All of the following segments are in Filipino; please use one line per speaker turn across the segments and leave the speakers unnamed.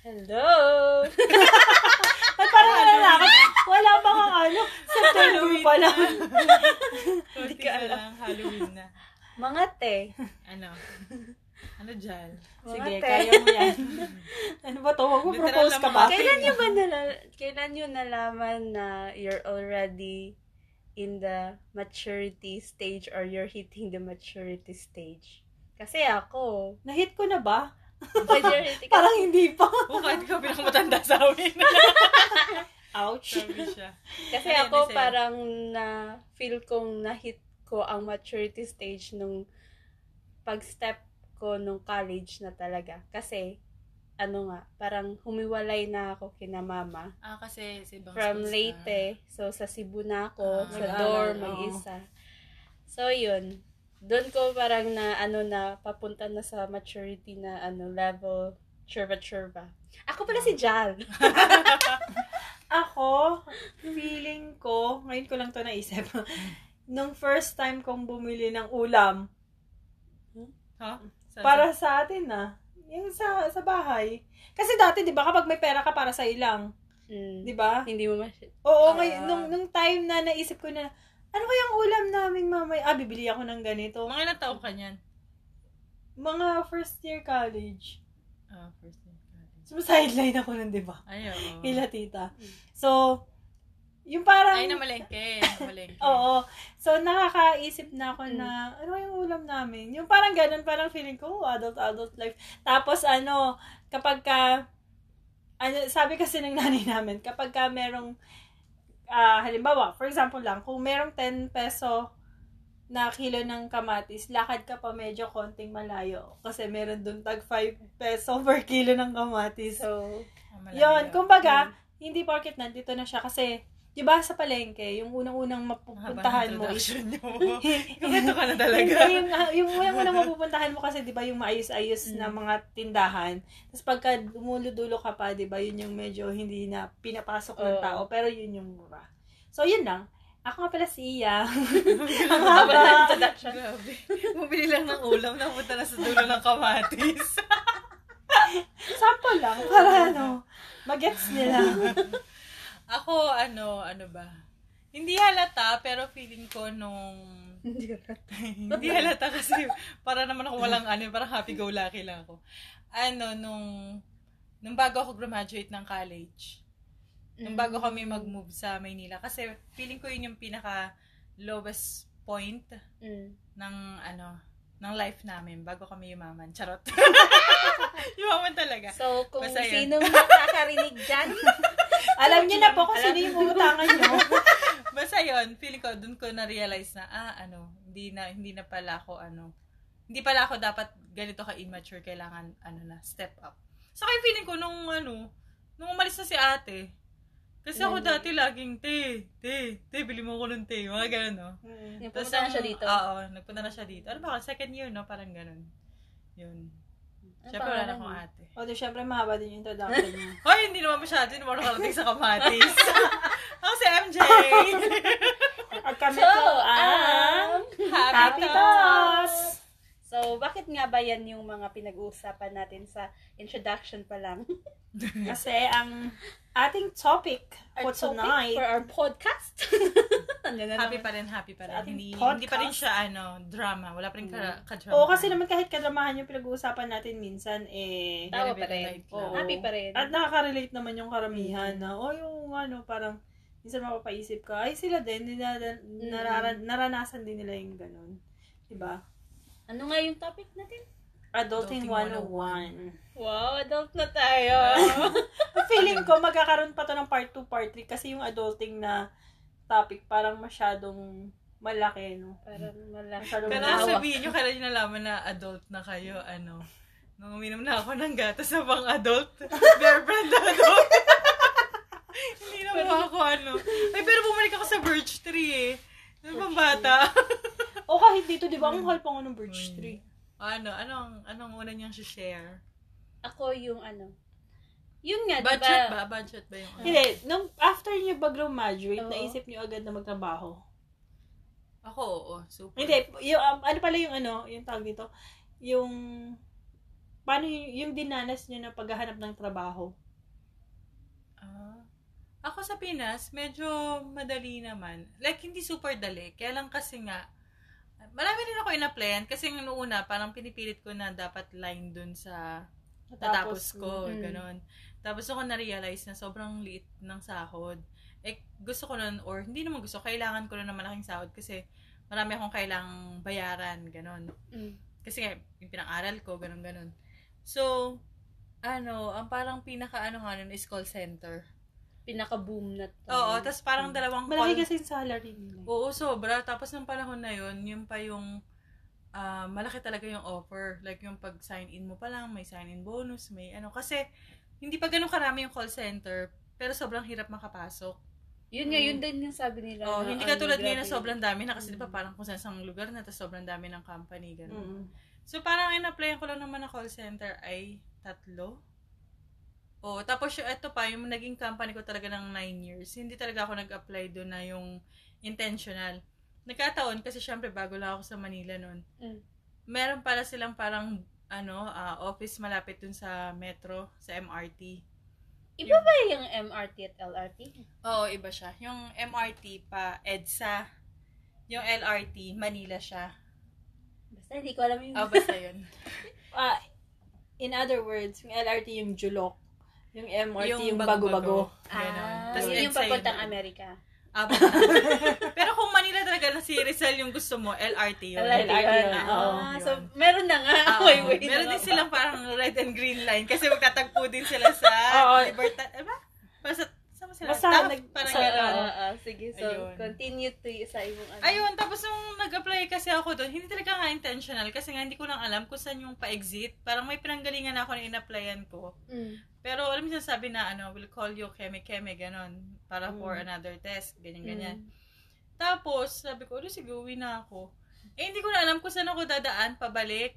Hello!
At parang ano na ako, wala pa kang ano, September pa lang.
Hindi
ka alam.
Halloween na.
Mga te.
Ano? Ano dyan?
Sige,
Mga te.
kaya mo yan. ano ba to? Huwag mo propose ka ba?
Kailan nyo ba nala- kailan nyo nalaman na you're already in the maturity stage or you're hitting the maturity stage? Kasi ako,
Nahit ko na ba?
Majority
Parang hindi pa.
O, kahit ikaw pinakamatanda sa amin.
Ouch.
Sabi siya.
kasi
Ano
ako parang na feel kong na-hit ko ang maturity stage nung pag-step ko nung college na talaga. Kasi, ano nga, parang humiwalay na ako kina mama.
Ah, kasi sa ibang
from
ka.
Leyte. So, sa Cebu na ako.
Ah,
sa dorm,
oo.
mag-isa. So, yun. Doon ko parang na, ano na, papunta na sa maturity na, ano, level, churba-churba. Ako pala si Jal.
Ako, feeling ko, ngayon ko lang to naisip. Nung first time kong bumili ng ulam,
Ha? Sa-
para sa atin na, yung sa sa bahay. Kasi dati, di ba, kapag may pera ka para sa ilang,
Mm.
di ba?
Hindi mo mas...
Oo,
Ah.
ngayon, nung, nung time na naisip ko na, ano kayang ulam namin mamay? Ah, bibili ako ng ganito.
Mga ilang taon ka niyan?
Mga first year college.
Ah, first year college.
So, sideline ako nun, di ba?
Ay, oo.
Hila tita. So, yung parang...
Ay, namalengke. Namalengke.
Oo. So, nakakaisip na ako
Mm.
na, ano yung ulam namin? Yung parang ganun, parang feeling ko, oh, adult, adult life. Tapos, ano, kapag ka, ano, sabi kasi ng nanay namin, kapag ka merong, ah, halimbawa, for example lang, kung merong 10 peso na kilo ng kamatis, lakad ka pa medyo konting malayo. Kasi meron dun tag 5 peso per kilo ng kamatis.
So,
Ah, malayo.
Yun, kumbaga, hindi porket nandito na siya kasi, di ba sa palengke, yung unang-unang mapupuntahan mo is,
niyo. Kumento ka na talaga.
Hindi, yung, ah, yung unang-unang mapupuntahan mo kasi, di ba, yung maayos-ayos na mga tindahan. Tapos pagka dumulo-dulo ka pa, di ba, yun yung medyo hindi na pinapasok ng
Oo.
tao, pero yun yung mura. So, yun lang. Ako nga pala si Iya.
Ang
haba ng introduction.
Grabe. Bumili lang ng ulam, napunta na sa dulo ng kamatis.
Sample lang, para ano, magets nila.
Ako, ano, ano ba? Hindi halata, pero feeling ko nung...
Hindi
hindi halata kasi para naman ako walang ano, parang happy-go-lucky lang ako. Ano, nung... Nung bago ako graduate ng college, nung bago kami mag-move sa Maynila, kasi feeling ko yun yung pinaka lowest point
Mm.
ng ano ng life namin bago kami yumaman. Charot. yumaman talaga.
So, kung
Basta
sinong nakakarinig dyan,
Alam niyo na po kung sino yung uutangan nyo.
Basta yun, feeling ko, dun ko na-realize na, ah, ano, hindi na, hindi na pala ako, ano, hindi pala ako dapat ganito ka-immature, kailangan, ano na, step up. So, kaya feeling ko, nung, ano, nung umalis na si ate, kasi ako
Mm.
dati laging, te, te, te, bili mo ako ng te, mga ganun, no?
yung
Tapos
pumunta na siya dito.
Oo, nagpunta na siya dito. Ano ba, second year, no? Parang ganun. Yun.
Ano
Siyempre, wala na akong ate.
O, di, syempre, mahaba din yung introduction niya.
Hoy, hindi naman masyado. Hindi naman nakarating sa kamatis. Ako si MJ.
At kami
So,
po ang
Happy,
Happy
Thoughts.
So, bakit nga ba yan yung mga pinag-uusapan natin sa introduction pa lang?
Kasi ang ating topic for
Our topic
tonight,
For our podcast? na
Happy pa rin, happy pa rin.
ating
Hindi,
podcast.
hindi pa rin siya, ano, drama. Wala pa rin ka, ka-drama.
Oo, kasi naman kahit kadramahan yung pinag-uusapan natin minsan, eh,
Tawa pa rin.
Oo.
Happy pa rin.
at nakaka-relate naman yung karamihan na, o yung ano, parang, minsan mapapaisip ka, ay sila din, nila, narara- naranasan din nila yung ganun. Diba?
Ano nga yung topic natin?
Adulting
Adulting
101.
Wow, adult na tayo.
Feeling ko, magkakaroon pa to ng part 2, part 3, kasi yung adulting na topic, parang masyadong malaki, no?
Parang malaki.
Masyadong
Kaya sabihin nyo, kailan nyo nalaman na adult na kayo, ano, nung uminom na ako ng gatas sa pang adult, bear brand adult. Hindi na mo ako, ano. Ay, pero bumalik ako sa birch tree, eh. Ano pang
O kahit dito, di ba, ang hal pa nga ng birch
Mm.
tree.
ano, anong, anong una niyang share?
Ako yung ano. Yun nga,
Budget
diba?
ba? Budget ba yung ano?
Hindi, nung after nyo ba graduate,
Oo.
naisip nyo agad na magtrabaho?
Ako, oo. Super.
Hindi, yung, um, ano pala yung ano, yung tawag dito, yung paano yung, yung dinanas nyo na paghahanap ng trabaho?
Ah. Ako sa Pinas, medyo madali naman. Like, hindi super dali. Kaya lang kasi nga, marami din ako in-applyan kasi yung una, parang pinipilit ko na dapat line dun sa natapos ko,
Mm.
ganon. Tapos ako na-realize na sobrang liit ng sahod. Eh, gusto ko nun, or hindi naman gusto, kailangan ko na ng malaking sahod kasi marami akong kailangang bayaran, ganon.
Mm.
Kasi nga, yung pinang-aral ko, ganon, ganon. So, ano, ang parang pinaka, ano nga nun is call center.
Pinaka-boom na to.
Oo, tapos parang
Mm.
dalawang
Malaki
call.
kasi yung salary nila.
Oo, sobra. Tapos ng panahon na yun, yun pa yung ah, malaki talaga yung offer. Like yung pag sign in mo pa lang, may sign in bonus, may ano. Kasi hindi pa ganun karami yung call center, pero sobrang hirap makapasok.
Yun nga, yun din yung sabi nila.
Oh,
na,
hindi katulad ngayon na sobrang dami na kasi di ba
Mm.
parang kung saan sang lugar na tapos sobrang dami ng company ganun.
Mm.
So parang in-applyan ko lang naman na call center ay tatlo. Oh, tapos yung ito pa, yung naging company ko talaga ng 9 years. Hindi talaga ako nag-apply doon na yung intentional. Nagkataon kasi syempre bago lang ako sa Manila noon.
Mm.
Meron pala silang parang ano, ah, office malapit dun sa metro, sa MRT.
Iba ba yung MRT at LRT?
Oo, iba siya. Yung MRT pa, EDSA. Yung LRT, Manila siya.
Basta hindi ko alam yung...
Oh, basta yun.
Ah, in other words, yung LRT yung julok. Yung MRT yung,
bago-bago.
bago-bago.
Ah, yun yung papuntang
yun.
Amerika.
Ah. Pero kung Manila talaga na si Rizal yung gusto mo, LRT yun.
LRT
LRT
yun. Ah,
oo,
so, meron na nga.
Ah,
Wait,
oo.
wait.
Meron
na
din silang parang red and green line kasi magtatagpo din sila sa
Oo.
Libertad. Diba? Basta, sama sila?
Basta
Staff,
nag-
parang
So,
gano'n.
ah, ah, sige, so,
Ayun.
continue to sa ibong ano.
Ayun, tapos nung nag-apply kasi ako doon, hindi talaga nga intentional kasi nga hindi ko lang alam kung saan yung pa-exit. Parang may pinanggalingan ako na in-applyan ko.
Mm.
Pero alam mo sabi na, ano, we'll call you keme-keme, ganon. Para for
Mm.
another test, ganyan-ganyan.
Mm.
Tapos, sabi ko, ano, sige, uwi na ako. Eh, hindi ko na alam kung saan ako dadaan, pabalik,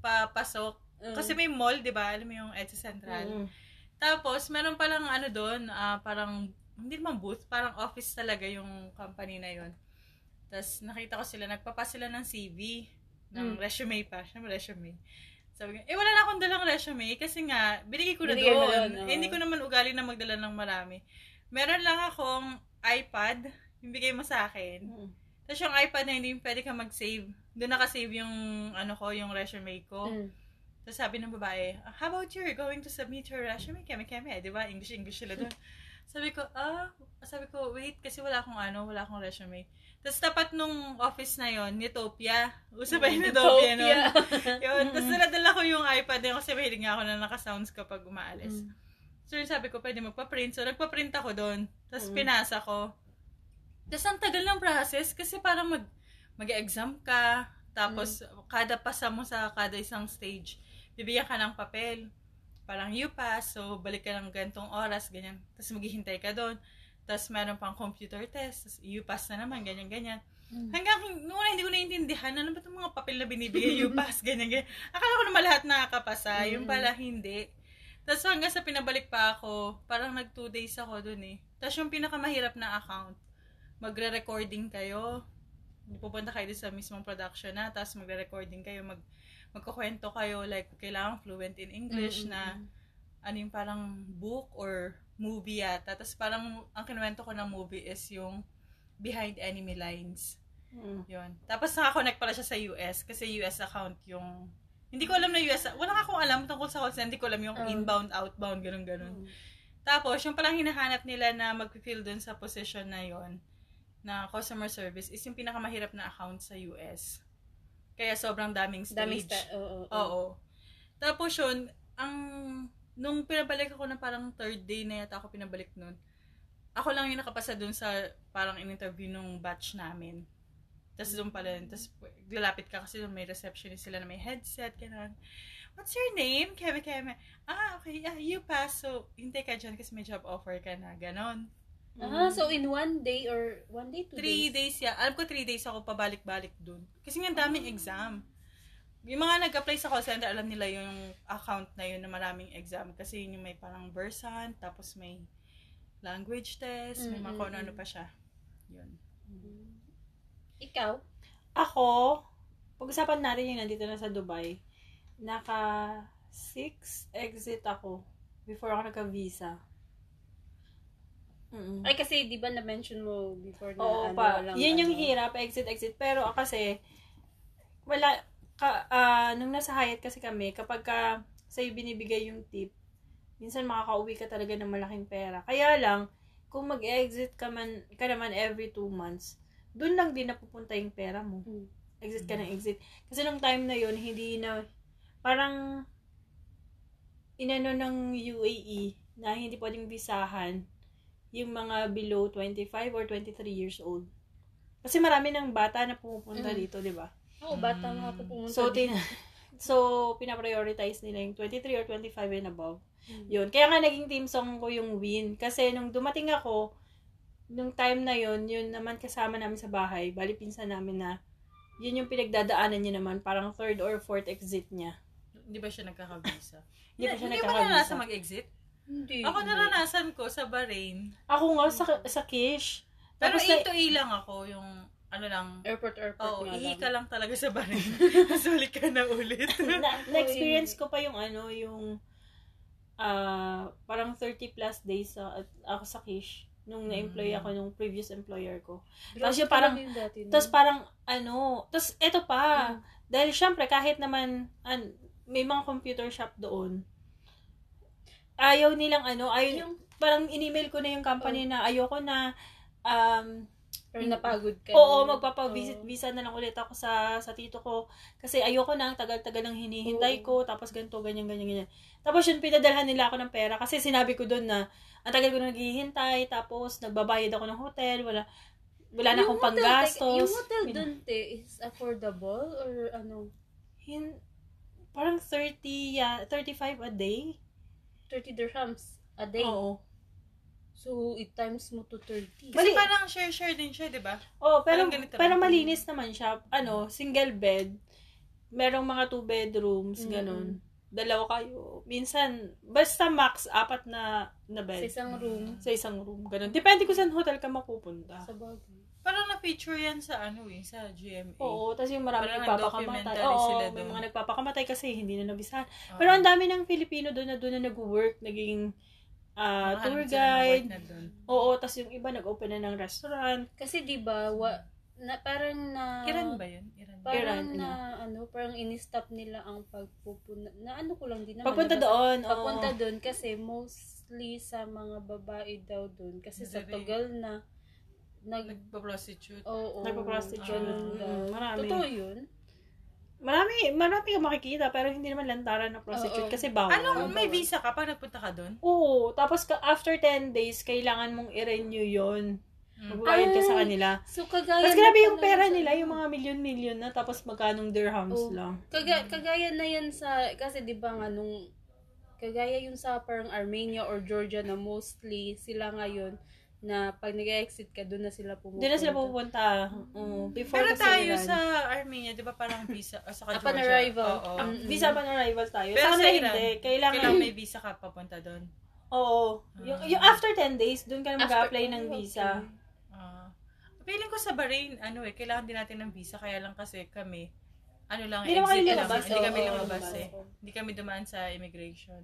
papasok.
Mm.
Kasi may mall, di ba? Alam mo yung EDSA Central.
Mm.
Tapos, meron palang ano doon, ah, parang, hindi naman booth, parang office talaga yung company na yon. Tapos, nakita ko sila, nagpapa sila ng CV, ng
Mm.
resume pa. Siyempre, resume. Sabi ko, eh, wala na akong dalang resume kasi nga, binigay ko na
Binigay
doon.
doon, oo.
Eh, hindi ko naman ugali na magdala ng marami. Meron lang akong iPad, yung bigay mo sa akin.
Mm.
Tapos yung iPad na hindi pwede ka mag-save. Doon nakasave yung, ano ko, yung resume ko.
Mm.
Tapos sabi ng babae, how about you're going to submit your resume? Keme-keme, di ba? English-English sila doon. sabi ko, ah, sabi ko, wait, kasi wala akong ano, wala akong resume. Tapos tapat nung office na yon Utopia. Uso ba yung Utopia nun? yun. Tapos naladala ko yung iPad yun kasi mahilig nga ako na naka-sounds kapag umaalis.
Mm.
So yun sabi ko, pwede magpa-print. So nagpa-print ako doon. Tapos
Mm.
pinasa ko. Tapos ang tagal ng process kasi parang mag, mag-exam ka. Tapos kada pasa mo sa kada isang stage, bibigyan ka ng papel. Parang you pass, so balik ka ng gantong oras, ganyan. Tapos maghihintay ka doon. Tapos meron pang computer test, tapos you pass na naman, ganyan, ganyan.
Mm.
Hanggang, noong una, hindi ko naiintindihan, ano ba itong mga papel na binibigay, you pass, ganyan, ganyan. Akala ko naman lahat nakakapasa, yung
Mm.
pala hindi. Tapos hanggang sa pinabalik pa ako, parang nag two days ako dun eh. Tapos yung pinakamahirap na account, magre-recording kayo. Pupunta kayo sa mismong production na, tapos magre-recording kayo, mag magkukwento kayo, like, kailangan fluent in English
Mm, mm,
na, ano yung parang book or movie yata. Tapos parang, ang kinuwento ko ng movie is yung Behind Enemy Lines.
Mm.
Yun. Tapos nakakonect pala siya sa US kasi US account yung hindi ko alam na US. Wala akong alam tungkol sa call center. Hindi ko alam yung
Oh.
inbound, outbound, ganun ganun.
Mm.
Tapos yung palang hinahanap nila na mag-fill dun sa position na yon na customer service is yung pinakamahirap na account sa US. Kaya sobrang daming stage.
Daming sta- oo, oo.
Oo. Tapos yun, ang nung pinabalik ako na parang third day na yata ako pinabalik nun, ako lang yung nakapasa dun sa parang in-interview nung batch namin. Tapos doon pala, tapos lalapit ka kasi may receptionist sila na may headset, gano'n. What's your name? Keme Keme. Ah, okay. Yeah, you pass. So, hintay ka dyan kasi may job offer ka na. Ganon.
Ah, so in one day or one day, two
Three
days?
days ya. Alam ko three days ako pabalik-balik dun. Kasi nga daming exam. Yung mga nag-apply sa call center, alam nila yung account na yun na maraming exam. Kasi yun yung may parang versant, tapos may language test, may mga
Mm,
kung ano pa siya. Yun.
Ikaw?
Ako, pag-usapan natin yung nandito na sa Dubai, naka six exit ako before ako nagka-visa. Mm-mm.
Ay, kasi di ba na-mention mo before na
Oo
ano,
pa.
walang
Yun yung
ano.
hirap, exit, exit. Pero ah, kasi, wala, ka, ah, nung nasa Hyatt kasi kami, kapag ka sa'yo binibigay yung tip, minsan makakauwi ka talaga ng malaking pera. Kaya lang, kung mag-exit ka, man, ka naman every two months, dun lang din napupunta yung pera mo.
Mm.
Exit ka ng exit. Kasi nung time na yun, hindi na, parang, inano ng UAE, na hindi pwedeng visahan, yung mga below 25 or 23 years old. Kasi marami ng bata na pumupunta
Mm.
dito, di ba?
Oo, bata nga ako pumunta.
So,
dito.
tin so, pinaprioritize nila yung 23 or 25 and above.
Mm.
Yun. Kaya nga naging team song ko yung win. Kasi nung dumating ako, nung time na yun, yun naman kasama namin sa bahay, bali pinsan namin na, yun yung pinagdadaanan niya naman, parang third or fourth exit niya.
Hindi ba siya nagkakabisa?
Hindi pa siya
Hindi ba
nagkakabisa.
naranasan mag-exit?
Hindi.
Ako
hindi.
naranasan ko sa Bahrain.
Ako nga sa, sa Kish.
Pero
Tapos
A
na-
to A lang ako, yung ano lang.
Airport, airport
Oo,
nga
ihi
lang.
ka lang talaga sa Bahrain. Balik ka na ulit.
na, na-experience ko pa yung ano, yung ah parang 30 plus days sa, at ako sa Kish nung na-employ
Mm.
ako nung previous employer ko. Tapos yung parang-? Tapos parang ano, tapos eto pa,
Mm.
dahil syempre kahit naman an, may mga computer shop doon, ayaw nilang ano, ayaw,
Yung-
parang in-email ko na yung company na ayoko na um,
Pero napagod ka.
Oo,
no?
magpapavisit
Oo.
visa na lang ulit ako sa sa tito ko kasi ayoko na ang tagal-tagal ng hinihintay
Oo.
ko tapos ganito ganyan ganyan ganyan. Tapos yun pinadalhan nila ako ng pera kasi sinabi ko doon na ang tagal ko na naghihintay tapos nagbabayad ako ng hotel, wala wala na
Yung
akong
hotel,
panggastos.
Yung hotel dun, te, is affordable or ano?
Hin- parang 30 ya 35 a day.
30 dirhams a day.
Oo.
So, it times mo to 30.
Kasi
Mali-
parang share-share din siya, di ba?
Oh, pero pero malinis naman siya. Ano, single bed. Merong mga two bedrooms,
Mm-mm.
ganun. Dalawa kayo. Minsan, basta max apat na na
Sa
bed.
isang room.
Sa isang room. Ganun. Depende kung saan hotel ka mapupunta.
Sa bagay.
Parang na-feature yan sa ano eh, sa GMA.
Oo, tapos yung marami
Parang
nagpapakamatay. Oo,
sila
may
doon.
mga nagpapakamatay kasi hindi na nabisahan.
Oo.
Pero ang dami ng Filipino doon na doon na nag-work, naging
Nakahanap
tour guide.
na dun.
Oo, tapos yung iba nag-open na ng restaurant.
Kasi 'di ba, wa, na parang na
Iran ba yun? Iran.
Parang
Iran,
na ano, parang ini-stop nila ang pagpupunta. Na ano ko lang din naman.
Pagpunta
nabasa-
doon, oo.
Papunta doon kasi mostly sa mga babae daw doon kasi sa
Madali.
Togal na nag
Nagpa-prostitute.
Oo.
Nagpa-prostitute.
ganun daw.
Mm, marami.
Totoo yun?
Marami, marami ka makikita, pero hindi naman lantaran na prostitute
Oo.
kasi bawal.
Anong may visa ka pag nagpunta ka doon?
Oo, tapos ka, after 10 days, kailangan mong i-renew yun.
Mm.
Magbayad ka sa
Ay,
kanila.
So, kagaya
Tapos grabe yung pera nila, yung mga milyon-milyon na, tapos magkanong dirhams
Oo.
lang.
Kaga, kagaya na yan sa, kasi di ba nga nung, kagaya yung sa parang Armenia or Georgia na mostly sila ngayon na pag nag-exit ka, doon na sila pumunta.
Doon na sila pupunta. Oo, before
Pero tayo
Iran.
sa Armenia, di ba parang visa, uh, sa
Upon
Georgia?
arrival.
Oo.
Um,
Visa pa na arrival tayo.
Pero
sa
Iran,
hindi. Kailangan,
Kailangan may visa ka papunta doon.
oo. Yung, yung after 10 days, doon ka na mag-apply ng
oh,
visa.
okay.
Ah. feeling ko sa Bahrain, ano eh, kailangan din natin ng visa, kaya lang kasi kami, ano lang,
Hindi
exit
kami
lang.
lumabas,
Hindi kami lumabas
lumabas.
eh. Hindi kami dumaan sa immigration.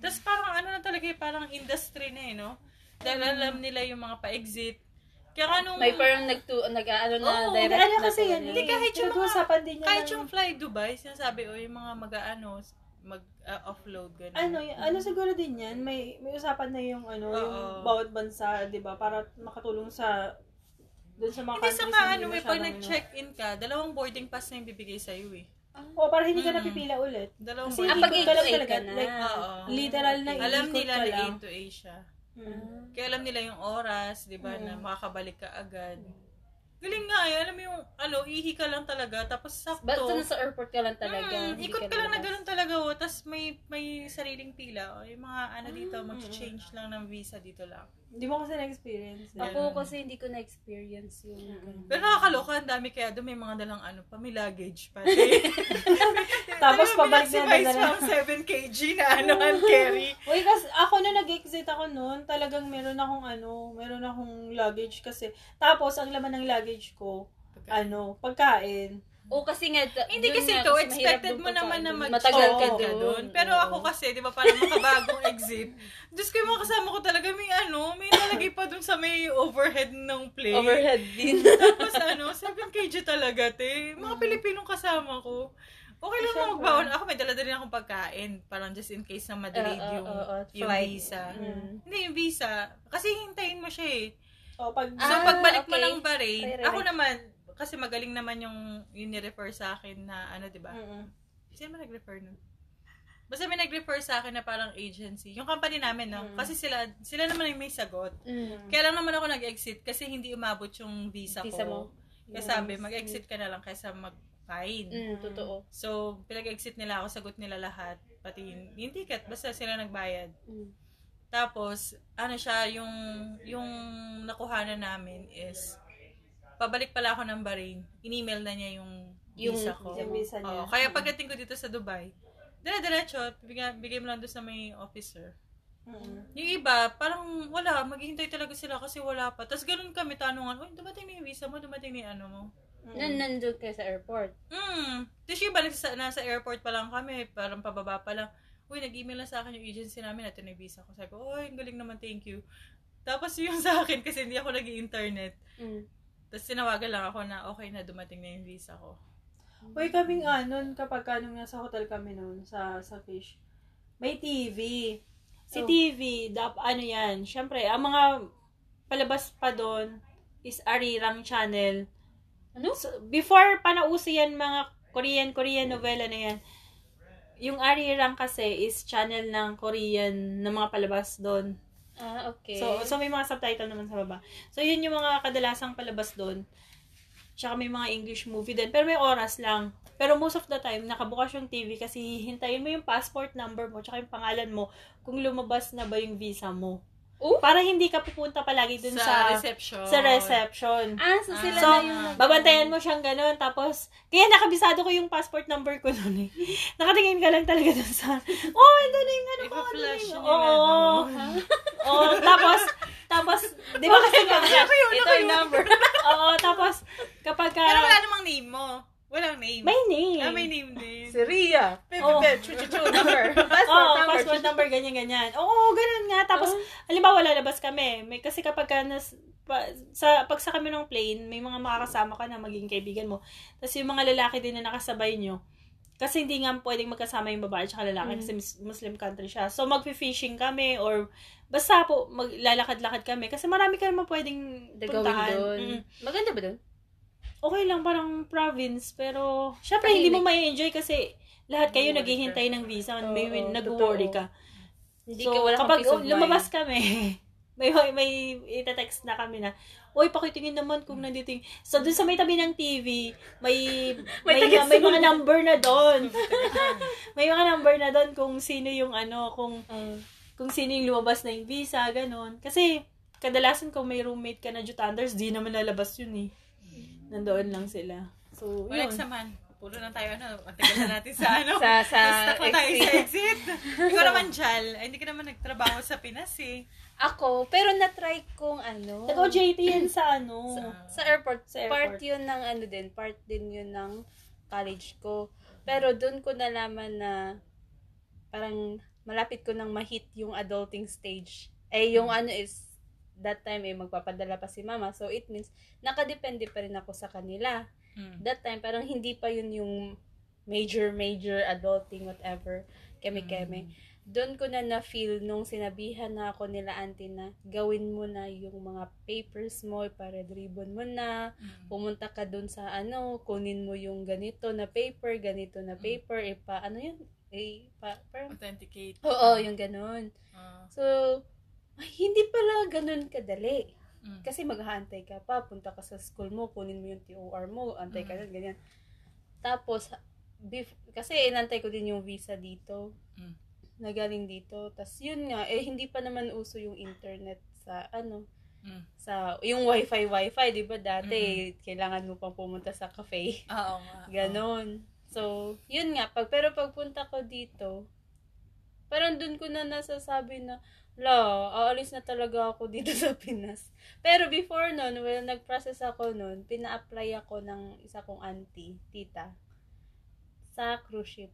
Tapos parang ano na talaga eh, parang industry na eh, no? Dahil alam nila yung mga pa-exit. Kaya nung,
May parang nagtu, nag-ano na,
Oo,
direct
ano
na
kasi
to,
yan.
Hindi, kahit yung mga-
din niya
kahit
ng-
yung fly Dubai, sinasabi, o yung mga mag-ano, mag-offload, gano'n.
ano, y- ano siguro din yan, may may usapan na yung ano,
Oo.
yung bawat bansa, 'di ba, para makatulong sa doon sa mga
Hindi
countries
ka,
hindi
ano, may pag nag-check-in ka, dalawang boarding pass na yung bibigay sa'yo eh.
O, para hindi ka
Mm.
napipila ulit.
Dalawang
Kasi
Ah,
boarding
pag
ikot ka lang
A to A
talaga.
ka na.
Like,
Oo.
literal na
Alam nila
ka
na
lang.
A to A siya.
Mm.
Kaya alam nila yung oras, di ba, na
Mm.
makakabalik ka agad. Galing nga eh, alam mo yung, ano, ihi ka lang talaga, tapos sakto.
Basta nasa airport ka lang talaga.
Mm, ikot ka lang na ganun talaga, oh. Tapos may, may sariling pila. Oh. Yung mga, ano dito,
Mm.
mag-change lang ng visa dito lang.
Hindi mo kasi na-experience. eh.
Ako kasi hindi ko na-experience yung
Mm.
Pero nakakaloka, ang dami kaya doon may mga dalang ano pa, may luggage pati.
Tapos pabalik
si
na
Vice
nadala.
Pang 7 kg na ano, hand carry.
Uy, kasi ako na nag-exit ako noon, talagang meron akong ano, meron akong luggage kasi. Tapos, ang laman ng luggage ko, ano, pagkain.
O kasi nga,
Hindi kasi
nga,
ito,
mas mahirap
expected mo naman na mag
matagal ka
Oo,
doon.
Pero
Oo.
ako kasi, di ba, parang makabagong exit. Diyos ko, yung mga kasama ko talaga, may ano, may nalagay pa dun sa may overhead ng plane.
overhead din.
Tapos ano, 7 kg talaga, te. Mga Pilipinong kasama ko. Okay lang
Siyempre.
mo magbaon. Ako may dala din akong pagkain. Parang just in case na
Oo,
madelayed
oo,
yung,
oo,
yung
flight.
visa.
Mm.
Hindi, yung visa. Kasi hintayin mo siya eh.
O, pag,
So,
Ah,
pagbalik mo
okay.
ng Bahrain,
Right, right,
ako
right.
naman, kasi magaling naman yung, yung ni-refer sa akin na, ano, di ba?
Mm-mm.
Sino ba nag-refer nun? Basta may nag-refer sa akin na parang agency. Yung company namin, no?
Mm.
Kasi sila, sila naman yung may sagot.
Mm.
Kaya lang naman ako nag-exit kasi hindi umabot yung visa,
Visa
ko.
mo.
Kaya sabi, mag-exit ka na lang kaysa mag-fine.
Mm, totoo.
So, pinag-exit nila ako, sagot nila lahat. Pati yung, yung ticket, basta sila nagbayad.
Mm.
Tapos, ano siya, yung, yung nakuhanan namin is, pabalik pala ako ng Bahrain, in-email na niya yung
Yung
visa ko.
yung visa niya.
Oo, kaya pagdating ko dito sa Dubai, dire-diretso, bigay, bigay mo lang doon sa may officer.
Mm-mm.
Yung iba, parang wala, maghihintay talaga sila kasi wala pa. Tapos ganun kami, tanungan, uy, dumating na yung visa mo, dumating na yung ano mo.
Nan nandun kayo sa airport.
Hmm. Tapos yung iba, nasa, nasa airport pa lang kami, parang pababa pa lang. Uy, nag-email na sa akin yung agency namin at yung visa ko. Sabi ko, uy, ang galing naman, thank you. Tapos yung sa akin, kasi hindi ako nag internet
Mm.
Tapos tinawagan lang ako na okay na dumating na yung visa ko.
Uy, kaming nga nun, kapag ka nung nasa hotel kami nun, sa, sa Fish, may TV. Si
Oh.
TV, dap, ano yan, syempre, ang mga palabas pa doon is Arirang Channel.
Ano?
So, before pa nauso yan, mga Korean, Korean novela na yan, yung Arirang kasi is channel ng Korean na mga palabas doon.
Ah, okay.
So, so may mga subtitle naman sa baba. So, yun yung mga kadalasang palabas doon. Tsaka may mga English movie din. Pero may oras lang. Pero most of the time, nakabukas yung TV kasi hihintayin mo yung passport number mo tsaka yung pangalan mo kung lumabas na ba yung visa mo.
Oh?
Para hindi ka pupunta palagi dun
sa,
sa,
reception.
sa reception.
ah, so sila
So,
na yung
babantayan mo siyang ganun. Tapos, kaya nakabisado ko yung passport number ko noon eh. Nakatingin ka lang talaga dun sa, oh, ito na yung ano ko. ano
Ipa-flash
yung- Oo.
na
Oo, tapos, tapos, di ba kasi
Ano
Ito yung number.
Oo, tapos, kapag ka,
Pero wala namang name mo. Walang name.
may name.
Ah, may name din.
si Ria. Pepe,
Oh.
pepe, chu, chu, chu, number. Passport
Oo,
number.
passport number, ganyan, ganyan. Oo, ganun nga. Tapos, halimbawa, lalabas kami. May, kasi kapag ka nas, pa, sa, pag sa kami ng plane, may mga makakasama ka na magiging kaibigan mo. Tapos yung mga lalaki din na nakasabay nyo, kasi hindi nga pwedeng magkasama yung babae at lalaki
Mm.
kasi mus- Muslim country siya. So, magfi-fishing kami or basta po, maglalakad-lakad kami. Kasi marami ka naman pwedeng
The
puntahan.
doon.
Mm.
Maganda ba doon?
Okay lang parang province pero syempre hindi mo may enjoy kasi lahat kayo naghihintay ng visa may
Oo,
nag-worry ka
Hindi
so
ka wala
kapag oh, lumabas kami may may ita-text na kami na Uy, pakitingin naman kung nandito yung... So, dun sa may tabi ng TV, may may,
May
may, mga number na doon. may mga number na doon kung sino yung ano, kung
Ah.
kung sino yung lumabas na yung visa, ganun. Kasi, kadalasan kung may roommate ka na jutanders, di naman lalabas yun eh. Nandoon lang sila. So,
Wala
yun.
naman. Puro na tayo, ano, ang tagal na natin sa, ano,
Sa- sa
stuck na tayo sa
exit.
Ikaw naman, Jal, ay, hindi ka naman nagtrabaho sa Pinas, eh.
Ako, pero na-try kong ano.
Nag-OJT yan sa ano.
Sa airport.
Sa
Part
airport.
yun ng ano din. Part din yun ng college ko. Pero doon ko nalaman na parang malapit ko nang ma-hit yung adulting stage. Eh, yung ano is, that time eh, magpapadala pa si mama. So, it means, nakadepende pa rin ako sa kanila.
Mm.
That time, parang hindi pa yun yung major, major adulting, whatever, keme-keme. Doon ko na na-feel nung sinabihan na ako nila auntie na gawin mo na yung mga papers mo, para ribbon mo na,
Mm.
pumunta ka doon sa ano, kunin mo yung ganito na paper, ganito na paper, ipa, ano yun? Eh, pa, parang,
Authenticate.
oo, yung ganun.
Ah.
So, ay, hindi pala ganun kadali.
Mm.
Kasi maghahantay ka pa, punta ka sa school mo, kunin mo yung TOR mo, antay ka
Mm.
lang, ganyan. Tapos, bef- kasi inantay ko din yung visa dito,
Mm.
na galing dito. Tapos, yun nga, eh, hindi pa naman uso yung internet sa, ano,
Mm.
sa, yung wifi, wifi, di ba dati, kailangan mo pang pumunta sa cafe.
Oo nga.
Ganon. So, yun nga, pag, pero pagpunta ko dito, Parang dun ko na nasasabi na, la, aalis na talaga ako dito sa Pinas. Pero before nun, well, nag-process ako nun, pina-apply ako ng isa kong auntie, tita, sa cruise ship.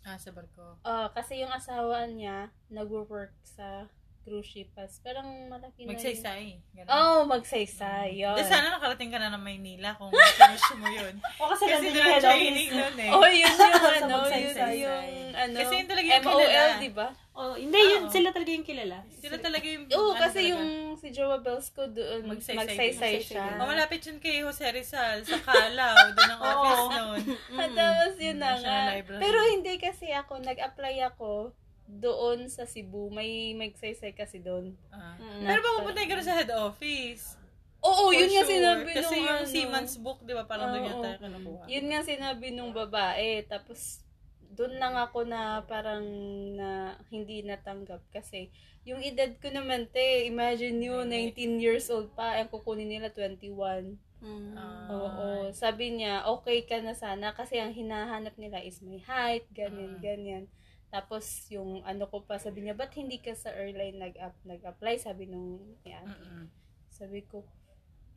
Ah, sa barko.
Ah, kasi yung asawa niya, nag-work sa cruise ship. Pas, parang malaki na yun.
Magsaysay. Ganun.
Oh, magsaysay. Yun.
Di sana nakarating ka na ng Maynila kung gusto mo yun.
O kasi,
Kasi doon
yung
training nun eh.
Oh, yun yung ano, yun yung ano,
Kasi yun talaga yung
MOL,
kilala.
di ba?
Oh, hindi, yun, sila talaga yung kilala.
Sila talaga yung...
Oo,
ano
kasi
talaga.
yung si Joa Belsco doon,
Magsaysay
magsaysay, siya.
Oh, malapit yun kay Jose Rizal sa Calao. Doon ang office noon.
At tapos yun na
National
nga.
Library.
Pero hindi kasi ako, nag-apply ako doon sa Cebu. May magsaysay kasi doon.
Mm.
Pero baka pupunta ka sa head office.
Oo,
For
yun nga
sure.
sinabi
Kasi
nung
yung
ano.
Siemens book, di ba, parang doon
Oo.
yata kinukuha.
Yun nga sinabi nung babae. Tapos, doon lang ako na parang na hindi natanggap kasi yung edad ko naman te, imagine nyo, 19 years old pa, ang kukunin nila 21.
Mm.
Ah.
Oo, sabi niya, okay ka na sana kasi ang hinahanap nila is my height, ganyan,
Mm.
ganyan. Tapos yung ano ko pa, sabi niya, ba't hindi ka sa airline nag-up, nag-apply? Sabi nung ate.
Mm-mm.
Sabi ko,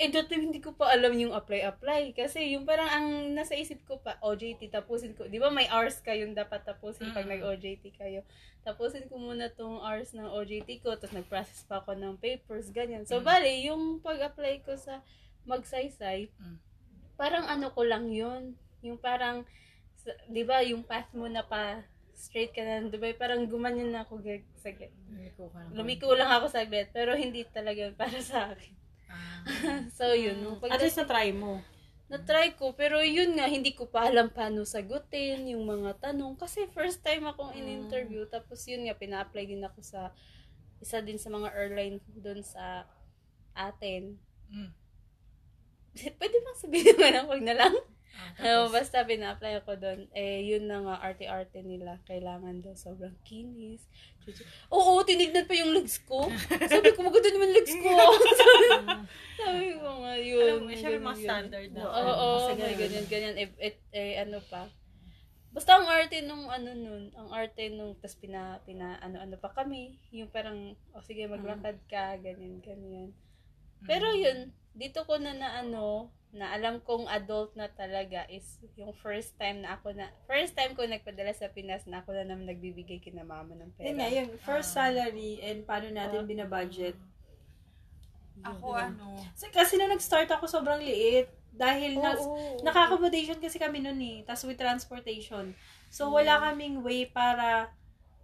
eh dati hindi ko pa alam yung apply-apply. Kasi yung parang ang nasa isip ko pa, OJT, tapusin ko. Di ba may hours kayong dapat tapusin pag
Mm.
nag-OJT kayo? Tapusin ko muna tong hours ng OJT ko, tapos nag-process pa ako ng papers, ganyan. So,
Mm.
bali, yung pag-apply ko sa magsaysay,
Mm.
parang ano ko lang yun. Yung parang, di ba, yung path mo na pa straight ka na, di ba, parang gumanyan na ako gag- saglit.
Lumiko ka na.
Lumiko lang ako saglit, pero hindi talaga para sa akin.
Ah.
so, yun. Nung
At least na-try mo.
na-try ko, pero yun nga, hindi ko pa alam paano sagutin yung mga tanong. Kasi first time akong
Mm.
in-interview. Tapos yun nga, pina-apply din ako sa isa din sa mga airline doon sa atin.
Mm.
Pwede bang sabihin naman ako na lang?
Ah,
Oo, basta pina-apply ako doon. Eh, yun na nga, arte-arte nila. Kailangan daw sobrang kinis. Chuchu- Oo, tinignan pa yung legs ko. Sabi ko, maganda naman legs ko. sabi, sabi ko nga, yun.
Alam mo, siya mga standard na.
Oo, oo,
Kasi
may
ganun.
ganyan, ganyan. Eh, eh, eh, ano pa. Basta ang arte nung ano nun, ang arte nung, tas pina, pina, ano-ano pa kami. Yung parang, o oh, sige, maglakad ka, ganyan, ganyan. Pero yun, dito ko na na ano, na alam kong adult na talaga is yung first time na ako na, first time ko nagpadala sa Pinas na ako na naman nagbibigay kina mama ng pera.
Yun nga, yung first
Ah.
salary and paano natin
Ah.
binabudget.
Ako ano,
Kasi- Kasi nung nag-start ako, sobrang liit. Dahil na,
Oo.
naka-accommodation kasi kami nun eh. Tapos with transportation. So, wala kaming way para,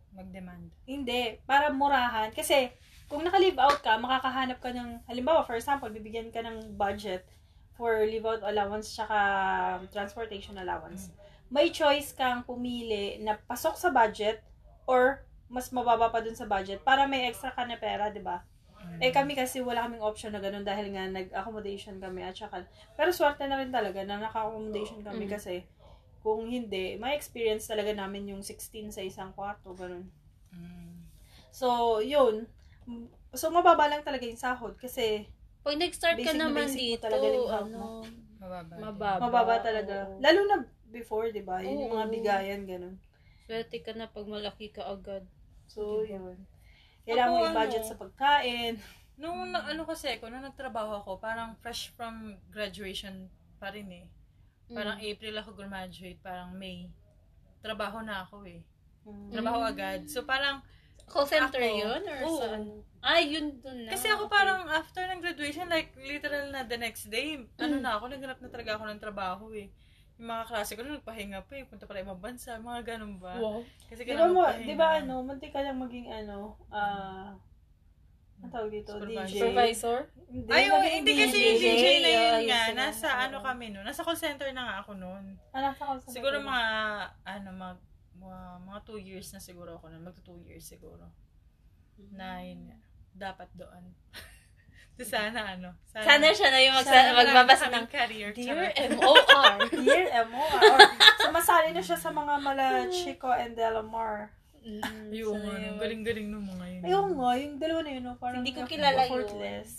mag-demand.
hindi, para murahan. Kasi, kung naka-leave out ka, makakahanap ka ng, halimbawa, for example, bibigyan ka ng budget for leave out allowance tsaka transportation allowance. May choice kang pumili na pasok sa budget or mas mababa pa dun sa budget para may extra ka na pera, di ba? Eh kami kasi wala kaming option na ganun dahil nga nag-accommodation kami at saka pero swerte na rin talaga na naka-accommodation kami
Mm.
kasi kung hindi, may experience talaga namin yung 16 sa isang kwarto, ganun.
Mm.
So, yun. So, mababa lang talaga yung sahod kasi
Pag nag-start ka
Basic na
naman
basic mo
dito,
talaga yung
ano,
Mababa.
mababa.
mababa talaga.
oo.
Lalo na before, di ba? Yun yung mga
Oo.
bigayan, ganun.
Swerte ka na pag malaki ka agad.
So,
Diba?
yun. Kailangan mo
Ako,
i-budget
ano,
sa pagkain.
Nung na, ano kasi ako, nung nagtrabaho ako, parang fresh from graduation pa rin eh. Parang
Mm.
April ako graduate, parang May. Trabaho na ako eh.
Mm.
Trabaho agad. So parang,
Call center
Ako,
yun? Or
oo.
saan? Ay, yun dun na.
kasi ako
Okay.
parang after ng graduation, like literal na the next day, ano
Mm.
na ako, naghanap na talaga ako ng trabaho eh. Yung mga klase ko, nagpahinga pa eh, punta pala ibang bansa, mga ganun ba?
Wow.
Kasi
Di ba
kailangan
mo,
magpahinga.
di ba ano, munti ka lang maging ano, ah, ang tawag dito,
Supervisor.
DJ.
Supervisor?
Hindi,
Ay, oh, hindi kasi yung
DJ,
DJ na yun nga. Nasa ano kami no? Nasa call center na nga ako noon.
Anak sa call center
Siguro mga, ano, mag, mga, mga two years na siguro ako noon. Magto two years siguro. Na yun nga. Dapat doon. so, sana ano.
Sana siya na yung magsa-
sana
magbabasa ng
career.
Dear. M.O.R.
Dear MOR. Or, sumasali na siya sa mga mala Chico and Delamar.
Mm,
Yung
sana
ano,
yun.
galing-galing nung mga yun.
Ayun nga, yung dalawa na yun, no? parang
Hindi ko kilala yun.
effortless.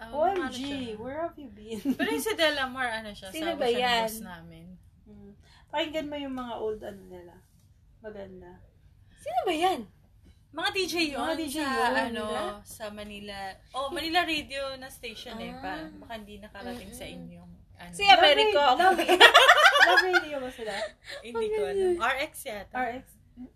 Ah, ano
OMG,
siya?
where have you been?
Pero yung si Delamar, ano siya,
Sino
sabi
ba
siya ng
yan?
boss namin.
Mm. Pakinggan mo yung mga old ano nila. Maganda.
Sino ba yan?
Mga DJ yun.
Mga DJ
sa,
yun,
ano,
Manila?
sa Manila. Oh, Manila Radio na station eh.
Ah.
Pa, baka hindi nakarating sa inyo. Ano,
Si Americo.
Love, love radio ba sila?
hindi ko alam. RX yata.
RX?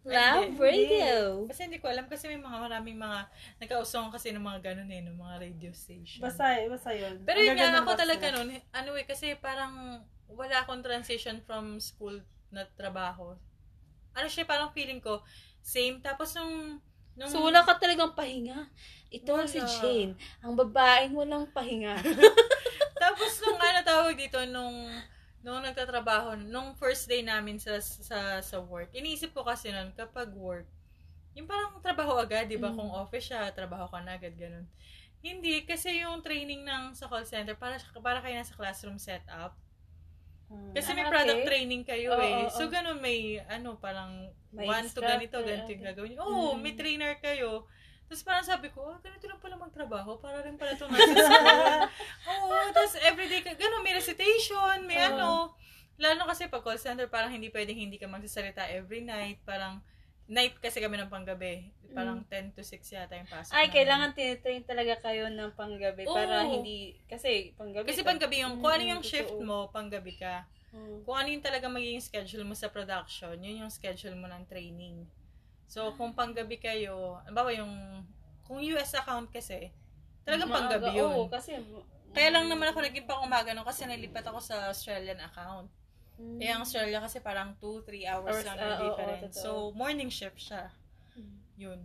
Love Radio.
Kasi hindi ko alam kasi may mga maraming mga nagkausong kasi ng mga ganun eh, ng mga radio station.
Basta, basta yun.
Pero yun nga, ako talaga
nila.
nun, ano eh, kasi parang wala akong transition from school na trabaho. Ano siya, parang feeling ko, same. Tapos nung, nung
So, wala ka talagang pahinga. Ito
Wala.
si Jane. Ang babaeng walang pahinga.
Tapos nung ano tawag dito, nung nung nagtatrabaho, nung first day namin sa sa sa work, iniisip ko kasi nun, kapag work, yung parang trabaho agad, di ba?
Mm.
Kung office siya, trabaho ka na agad, ganun. Hindi, kasi yung training ng sa call center, para, para kayo nasa classroom setup.
Hmm.
Kasi may
Ah,
product
okay.
training kayo
Oo,
eh.
oo,
So,
oo.
ganun may, ano, parang,
May
one to ganito, ganito yung
okay.
gagawin. Oo, oh,
Mm.
may trainer kayo. Tapos parang sabi ko, ah, ganito lang pala magtrabaho. Para rin pala itong school. Oo, tapos everyday, ganun, may recitation, may
Oo.
ano. Lalo kasi pag call center, parang hindi pwedeng hindi ka magsasalita every night. Parang, night kasi kami ng panggabi. Parang 10 to 6 yata yung pasok
Mm. Ay,
namin.
kailangan tinitrain talaga kayo ng panggabi para
Oo.
hindi, kasi panggabi.
Kasi panggabi yung, kung ano yung
Mm,
shift
totoo.
mo, panggabi ka.
Mm.
kung ano yung talaga magiging schedule mo sa production, yun yung schedule mo ng training. So, kung panggabi kayo, bawa yung, kung US account kasi, talagang panggabi
Maaga,
yun.
Oo, kasi,
Kaya lang naman ako naging pang umaga no, kasi nalipat ako sa Australian account.
Mm.
Eh, ang Australia kasi parang 2-3 hours
Hours,
lang
oo,
difference.
totoo.
so, morning shift siya.
Mm.
Yun.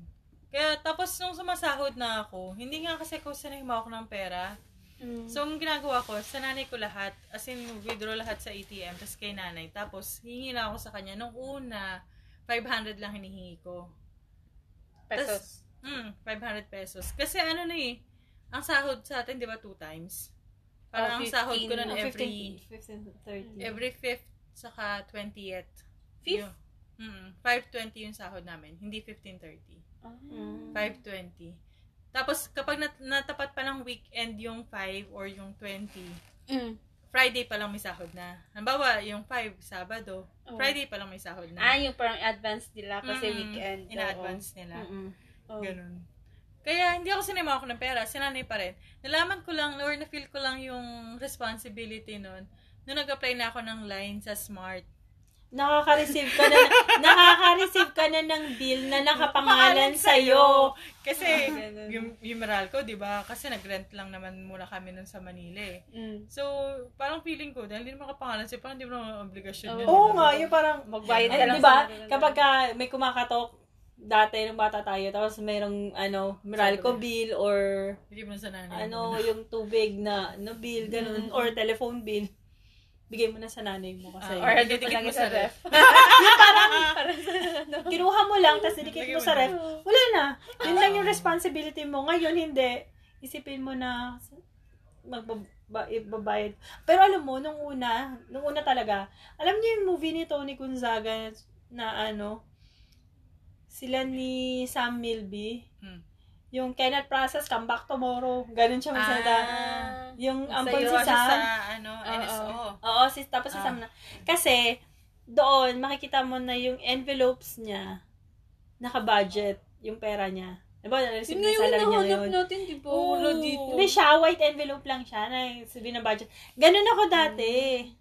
Kaya, tapos nung sumasahod na ako, hindi nga kasi ako sanay humawak ng pera.
Mm.
So, ang ginagawa ko, sa nanay ko lahat, as in, withdraw lahat sa ATM, tapos kay nanay. Tapos, hihingi lang ako sa kanya. Nung una, 500 lang hinihingi ko.
pesos.
Hmm, 500 pesos. Kasi ano na eh, ang sahod sa atin, di ba, two times? Parang
Oh,
ang sahod ko
15,
nun
Oh,
every,
15, 30.
every 5th, saka 20th.
Fifth?
Yun. Mm, 520 yung sahod namin, hindi 1530.
Ah.
Mm.
520. Tapos, kapag nat- natapat pa ng weekend yung 5 or yung 20,
Mm.
Friday pa lang may sahod na. Halimbawa, yung 5, Sabado,
Oh.
Friday pa lang may sahod na.
Ah, yung parang advance nila kasi
Mm,
weekend. oo.
Ina-advance nila.
Mm-mm. Oo.
Ganun. Kaya hindi ako sinima ako ng pera, sinanay pa rin. Nalaman ko lang, or na-feel ko lang yung responsibility nun, nung nag-apply na ako ng line sa Smart.
Nakaka-receive ka na, nakaka-receive ka na ng bill na nakapangalan sa'yo.
Kasi,
Ganun.
yung, yung Meralco, di ba? Kasi nag-rent lang naman muna kami nun sa Manila eh.
Mm.
So, parang feeling ko, dahil hindi naman kapangalan siya, parang hindi mo naman obligasyon
Oo.
yun.
Oo
di ba?
nga, yung parang,
Magbayad ka lang
di ba?
sa
Kapag ka may kumakatok, dati nung bata tayo, tapos mayroong, ano, Meralco bill or,
Hindi mo na sa nanay
ano, yung tubig na, no bill, ganun,
Mm.
or telephone bill, bigay mo na sa nanay mo kasi.
Ah,
Or
didikit mo
sa ref.
Kinuha mo lang, tapos dinikit
Lagay
mo
mo
sa
na.
ref. Wala na. Yun lang yung responsibility mo. Ngayon, hindi. Isipin mo na magbabayad. Pero alam mo, nung una, nung una talaga, alam niyo yung movie ni Tony Gonzaga na ano, sila ni Sam Milby,
Hmm.
yung Kenneth Process, Come Back Tomorrow, ganun siya magsalita.
Ah.
yung
Sa
ampon si
Gawa siya
Sam,
sa, ano,
Oo.
NSO.
Oo, si, tapos si
Ah.
Sam na. Kasi, doon, makikita mo na yung envelopes niya, naka-budget, yung pera niya. Diba, na-receive
Yun
yung salary niya ngayon.
natin, di ba?
Oo.
Dito.
Hindi siya, white envelope lang siya, na sabi na budget. Ganun ako dati.
Mm.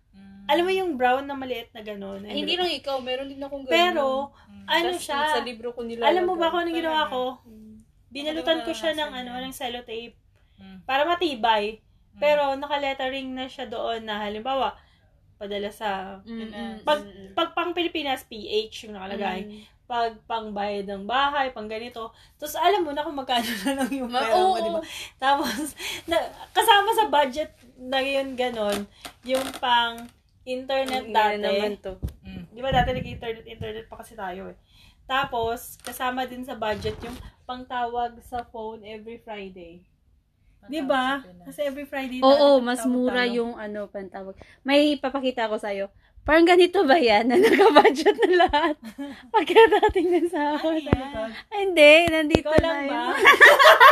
Alam mo yung brown na maliit na ganun.
Ay, hindi lang ikaw, meron din akong ganun.
Pero,
Mm.
ano
Tas
siya,
Sa libro ko nila.
alam mo ba kung anong ginawa ko?
Mm.
Binalutan ko siya ng ano, ng sellotape.
Mm.
Para matibay.
Mm.
Pero, naka-lettering na siya doon na halimbawa, padala sa
Mm, mm,
Pag-
mm,
pag pang Pilipinas, PH yung nakalagay.
mm.
Pag pang bayad ng bahay, pang ganito. Tapos alam mo na kung magkano na lang yung pera mo, di ba? Tapos, na, kasama sa budget na yun ganon, yung pang internet
Hindi
dati.
na naman to.
Mm.
Di ba dati nag-internet, internet pa kasi tayo eh. Tapos, kasama din sa budget yung pangtawag sa phone every Friday. Di ba? Kasi every Friday
Oo,
dati
mas mura
tayo.
yung ano, pantawag. May papakita ko sa'yo. Parang ganito ba yan na naka-budget na lahat? Pagkadating ng sahod.
Ano?
Ay, hindi, nandito
Ikaw
na
lang ba?
yun.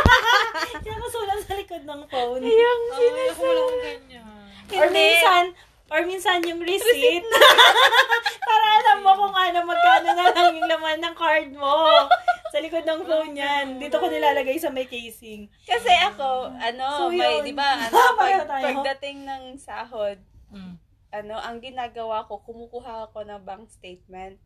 Kaya kasulat sa likod ng phone.
Yung
Ay, ako wala akong ganyan.
Or
Hindi.
minsan, Or minsan yung receipt. Para alam mo kung ano, magkano na lang yung laman ng card mo. Sa likod ng phone yan. Dito ko nilalagay sa may casing.
Kasi ako, ano,
So,
may,
yun.
di ba, ano, pag,
tayo.
pagdating ng sahod,
Mm.
ano, ang ginagawa ko, kumukuha ako ng bank statement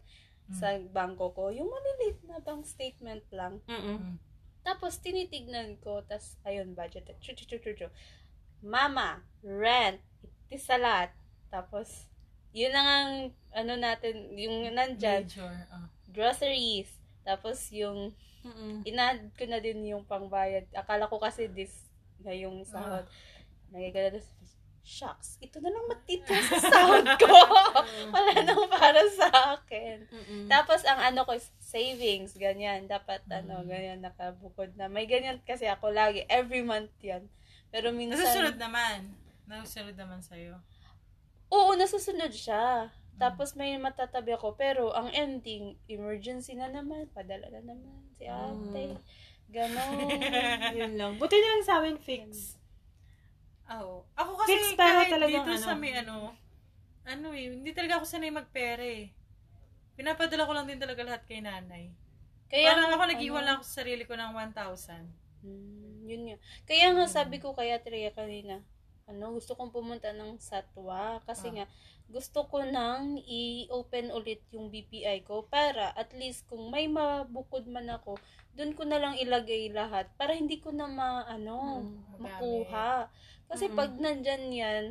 sa bangko ko. Yung maliliit na bank statement lang.
Mm-mm.
Tapos, tinitignan ko, tas, ayun, budget. Chu, chu, chu, chu, chu. Mama, rent, itisalat. Tapos, yun lang ang, ano natin, yung nandyan,
Major. ah.
groceries. Tapos, yung,
Mm-mm.
inad ko na din yung pangbayad. Akala ko kasi this, na yung sahod. Nagigala na shucks, ito na lang matitira sa sahod ko. Wala nang para sa akin.
Mm-mm.
Tapos, ang ano ko, savings, ganyan. Dapat,
Mm.
ano, ganyan, nakabukod na. May ganyan kasi ako lagi. Every month yan. Pero minsan,
Nasusunod naman. Nasusunod naman sa'yo.
Oo, nasusunod siya. Tapos, may matatabi ako. Pero, ang ending, emergency na naman. Padala na naman si ate. Ganon.
Yun lang. Buti na lang sa amin fix.
Oo. Ako kasi
Fix pero
kahit
talagang
dito
ano.
sa may ano, ano eh, hindi talaga ako sanay magpera eh. Pinapadala ko lang din talaga lahat kay nanay.
Kaya,
Parang ako
ano,
nag-iwan lang ako sa sarili ko ng 1,000.
Hmm, yun nga. Kaya nga sabi ko kaya Tria kanina, ano, gusto kong pumunta ng Satwa kasi
Ah.
nga gusto ko nang i-open ulit yung BPI ko para at least kung may mabukod man ako, dun ko na lang ilagay lahat para hindi ko na ma, ano,
Mm,
makuha. Kasi
Mm-mm.
pag nandyan yan,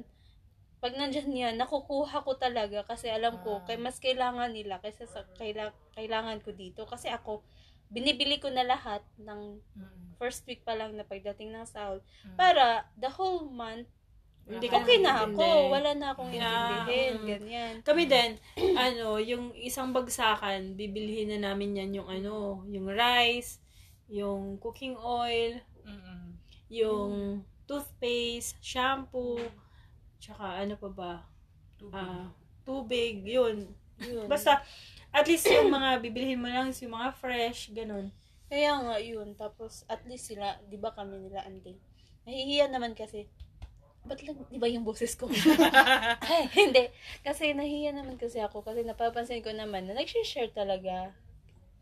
pag nandyan yan, nakukuha ko talaga kasi alam ko,
Ah.
kay mas kailangan nila kaysa sa kaila, kailangan ko dito. Kasi ako, binibili ko na lahat ng
Mm.
first week pa lang na pagdating ng sahod.
Mm.
Para the whole month,
Hindi
ka
okay
na
ako. Wala na akong
Yeah.
intindihin. Ganyan.
Kami din, ano, yung isang bagsakan, bibilihin na namin yan yung ano, yung rice, yung cooking oil,
Mm-mm.
yung toothpaste, shampoo, tsaka ano pa ba?
Tubig.
Ah, tubig, yun.
Yun.
Basta, at least yung mga bibilihin mo lang yung mga fresh, ganun.
Kaya nga, yun. Tapos, at least sila, di ba kami nila ante? Nahihiya naman kasi. Ba't lang, di ba yung boses ko? Ay, hindi. Kasi nahihiya naman kasi ako. Kasi napapansin ko naman na nag-share talaga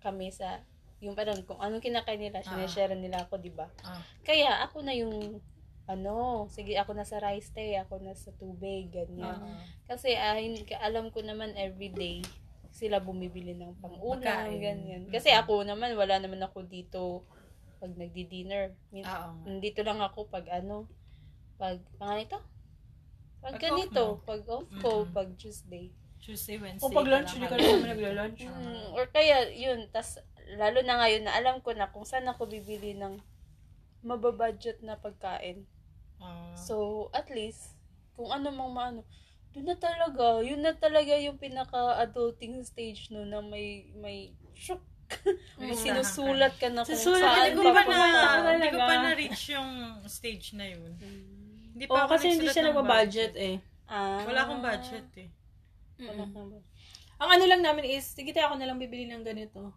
kami sa yung parang kung anong kinakain nila,
Ah.
sinashare nila ako, di ba?
Ah.
Kaya ako na yung ano, sige ako na sa rice tray, ako na sa tubig, ganyan.
Ah.
Kasi hindi ka- alam ko naman everyday sila bumibili ng pang-ulam, ganyan. Kasi ako naman, wala naman ako dito pag nagdi-dinner. Min-. Nandito lang ako pag ano, pag, pang ito? Pag,
Pag
ganito,
off
pag off ko,
Mm-mm.
pag Tuesday.
Tuesday, Wednesday.
O pag lunch,
ka
hindi ka
halos.
naman nagla-lunch.
Mm, or kaya, yun, tas, lalo na ngayon na alam ko na kung saan ako bibili ng mababudget na pagkain.
Ah.
So, at least, kung ano mang maano, doon na talaga, yun na talaga yung pinaka-adulting stage no na may, may shock. may sinusulat ka na kung
Susulat ka,
saan
hindi ko pa
Hindi
na, hindi na-reach yung stage na yun. Hindi
O,
pa ako
kasi hindi siya nagbabudget eh.
Ah,
Wala akong budget eh.
Wala kang budget.
Ang ano lang namin is, sige tayo ako na lang bibili ng ganito.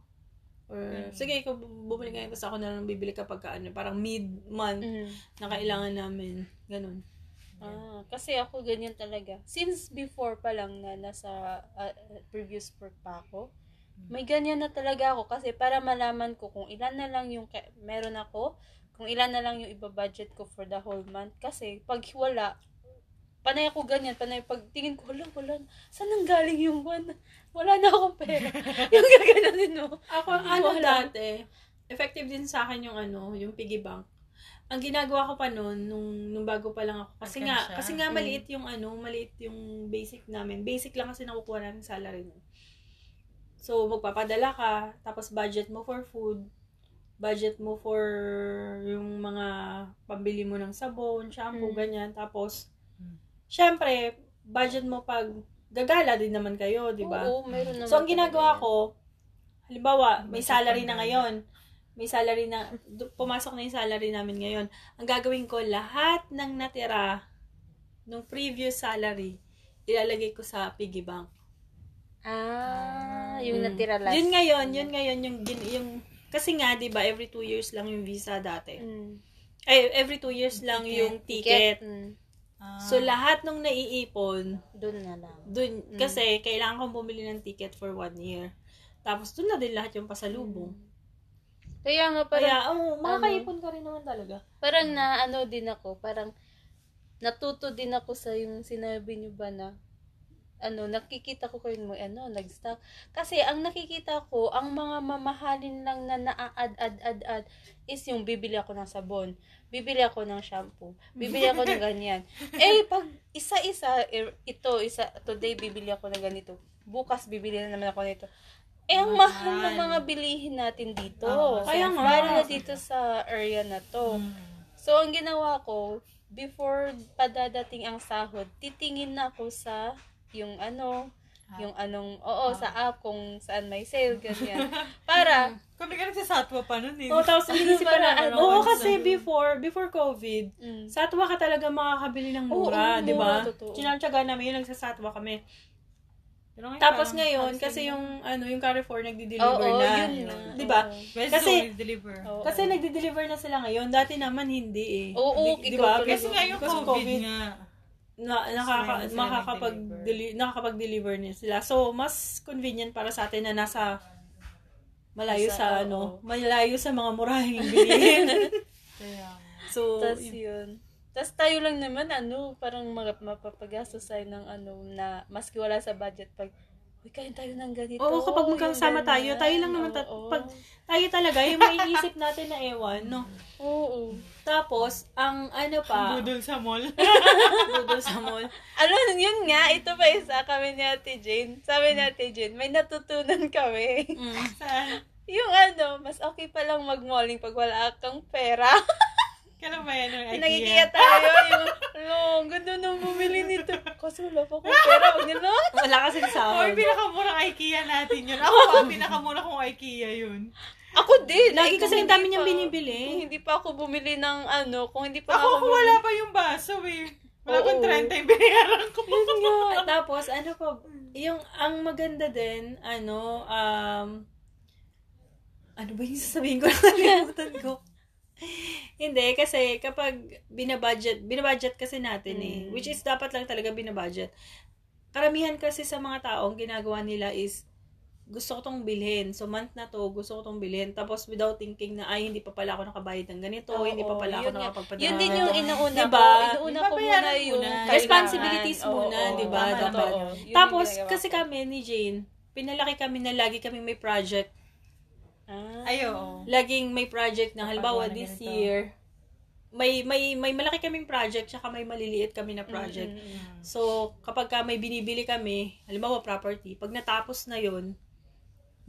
Or,
Mm.
sige, ikaw bu- bumili ngayon, basta ako na lang bibili kapag ka, ano, parang mid-month
Mm.
na kailangan namin. Ganun.
Ah, kasi ako ganyan talaga. Since before pa lang na nasa ah, previous work pa ako, may ganyan na talaga ako kasi para malaman ko kung ilan na lang yung ka- meron ako, kung ilan na lang yung ibabudget ko for the whole month. Kasi pag wala, panay ako ganyan, panay pag tingin ko, wala, wala, saan nang galing yung one? Wala na akong pera. yung gaganonin mo.
Ako,
Hindi
ano
ko alam.
dati, effective din sa akin yung ano, yung piggy bank. Ang ginagawa ko pa noon, nung, nung bago pa lang ako, kasi nga,
Alkansya.
kasi nga maliit yung ano, maliit yung basic namin. Basic lang kasi nakukuha namin salary mo. So, magpapadala ka, tapos budget mo for food, budget mo for yung mga pambili mo ng sabon, shampoo,
Mm.
ganyan. Tapos,
Mm.
syempre, budget mo pag gagala din naman kayo, di ba?
Oo, meron naman.
So, ang ginagawa ko, halimbawa, may salary na ngayon. May salary na, pumasok na yung salary namin ngayon. Ang gagawin ko, lahat ng natira nung previous salary, ilalagay ko sa piggy bank.
yan. Ah, yung
Mm.
natira last.
Yun ngayon, yun ngayon, yung, gin- yung, kasi nga, di ba, every two years lang yung visa dati.
Mm.
Eh, every two years lang yung ticket.
Mm.
Ah.
So, lahat nung naiipon,
Doon na lang.
dun,
Mm.
kasi kailangan kong bumili ng ticket for one year. Tapos, dun na din lahat yung pasalubong.
Kaya nga parang,
Kaya, oh, makakaipon ka rin naman talaga.
parang na ano din ako, parang natuto din ako sa yung sinabi niyo ba na ano, nakikita ko kayo mo, ano, nag-stock. Kasi ang nakikita ko, ang mga mamahalin lang na naa-add-add-add-add is yung bibili ako ng sabon, bibili ako ng shampoo, bibili ako ng ganyan. eh, pag isa-isa, eh, ito, isa, today bibili ako ng ganito, bukas bibili na naman ako nito. Eh, ang mahal ng mga bilihin natin dito.
Oo,
kaya nga.
Lalo na dito sa area na to.
Mm.
So, ang ginawa ko, before padadating ang sahod, titingin na ako sa yung ano, yung anong, oo, sa app kung saan may sale, ganyan. Para,
Kami ka nagsasatwa pa nun eh.
Oo, tapos inisip pa
Para
na,
ano,
oo, kasi before, before COVID,
mm,
satwa ka talaga makakabili ng mura,
Oo,
di ba? Tinatsaga namin yun, nagsasatwa kami.
Pero ngayon,
Tapos
parang
ngayon, kasi yung, ano, yung Carrefour nagdi-deliver
oo,
na.
yun na.
Di ba?
Best
kasi-
kasi, deliver.
Oo.
Kasi nagdi-deliver na sila ngayon. Dati naman hindi eh.
Oo,
di, di
ikaw
ba?
talaga.
Kasi nga yung
of
COVID, nga.
Na, nakaka, makakapag deli- nakakapag-deliver niya sila. So, mas convenient para sa atin na nasa malayo
Nasa-
sa,
oo.
ano, malayo sa mga murahing bilihin.
Kaya,
so,
Tapos yun. Tapos tayo lang naman, ano, parang mga mapapagastos tayo ng ano, na maski wala sa budget pag, uy, kain tayo ng ganito.
Oo, kapag magkasama tayo,
ganyan."
tayo lang naman, ta-
Oo.
pag tayo talaga, yung maiisip natin na ewan, no?
Oo.
Tapos, ang ano pa,
budol sa mall.
budol sa mall.
Ano, yun nga, ito pa isa kami ni Ate Jane. Sabi ni Ate Jane, may natutunan kami.
Mm.
Saan?
yung ano, mas okay pa lang mag-malling pag wala kang pera.
Kailan ba yan yung IKEA?
Nagkikita tayo yung, ano, ang ganda nang bumili nito. Kasi wala pa akong pera. Gano'n.
Wala kasing
Oh,
sahod.
yung pinakamurang IKEA natin yun. Ako pa, pinakamura kong IKEA yun.
Ako din.
Lagi
Ay,
kasi ang dami niyang binibili.
Kung hindi pa ako bumili ng ano, kung hindi pa
Ako,
ako
kung wala pa yung baso eh. Wala
Oo.
pang 30 yung binayaran ko.
Yun nga. Tapos, ano pa, yung, ang maganda din, ano, um, ano ba yung sasabihin ko? Nakalimutan ko. Hindi, kasi kapag binabudget, binabudget kasi natin eh,
Mm.
which is dapat lang talaga binabudget. Karamihan kasi sa mga tao, ang ginagawa nila is, gusto ko tong bilhin. So, month na to, gusto ko tong bilhin. Tapos, without thinking na, ay, hindi pa pala ako nakabayad ng ganito,
Oo,
hindi pa pala ako nakapagpadala.
Yun din yung inuuna
Diba?
ko. Inuuna ko muna yung kailangan.
Responsibilities
Oo,
muna, di ba? Dapat. Tapos, kasi kami ni Jane, pinalaki kami na lagi kami may project.
Ah.
Ay, oo.
Laging may project na, halimbawa,
na
this
ganito.
year, may may may malaki kaming project, tsaka may maliliit kami na project.
Mm, mm, mm.
So, kapag ka may binibili kami, halimbawa property, pag natapos na yon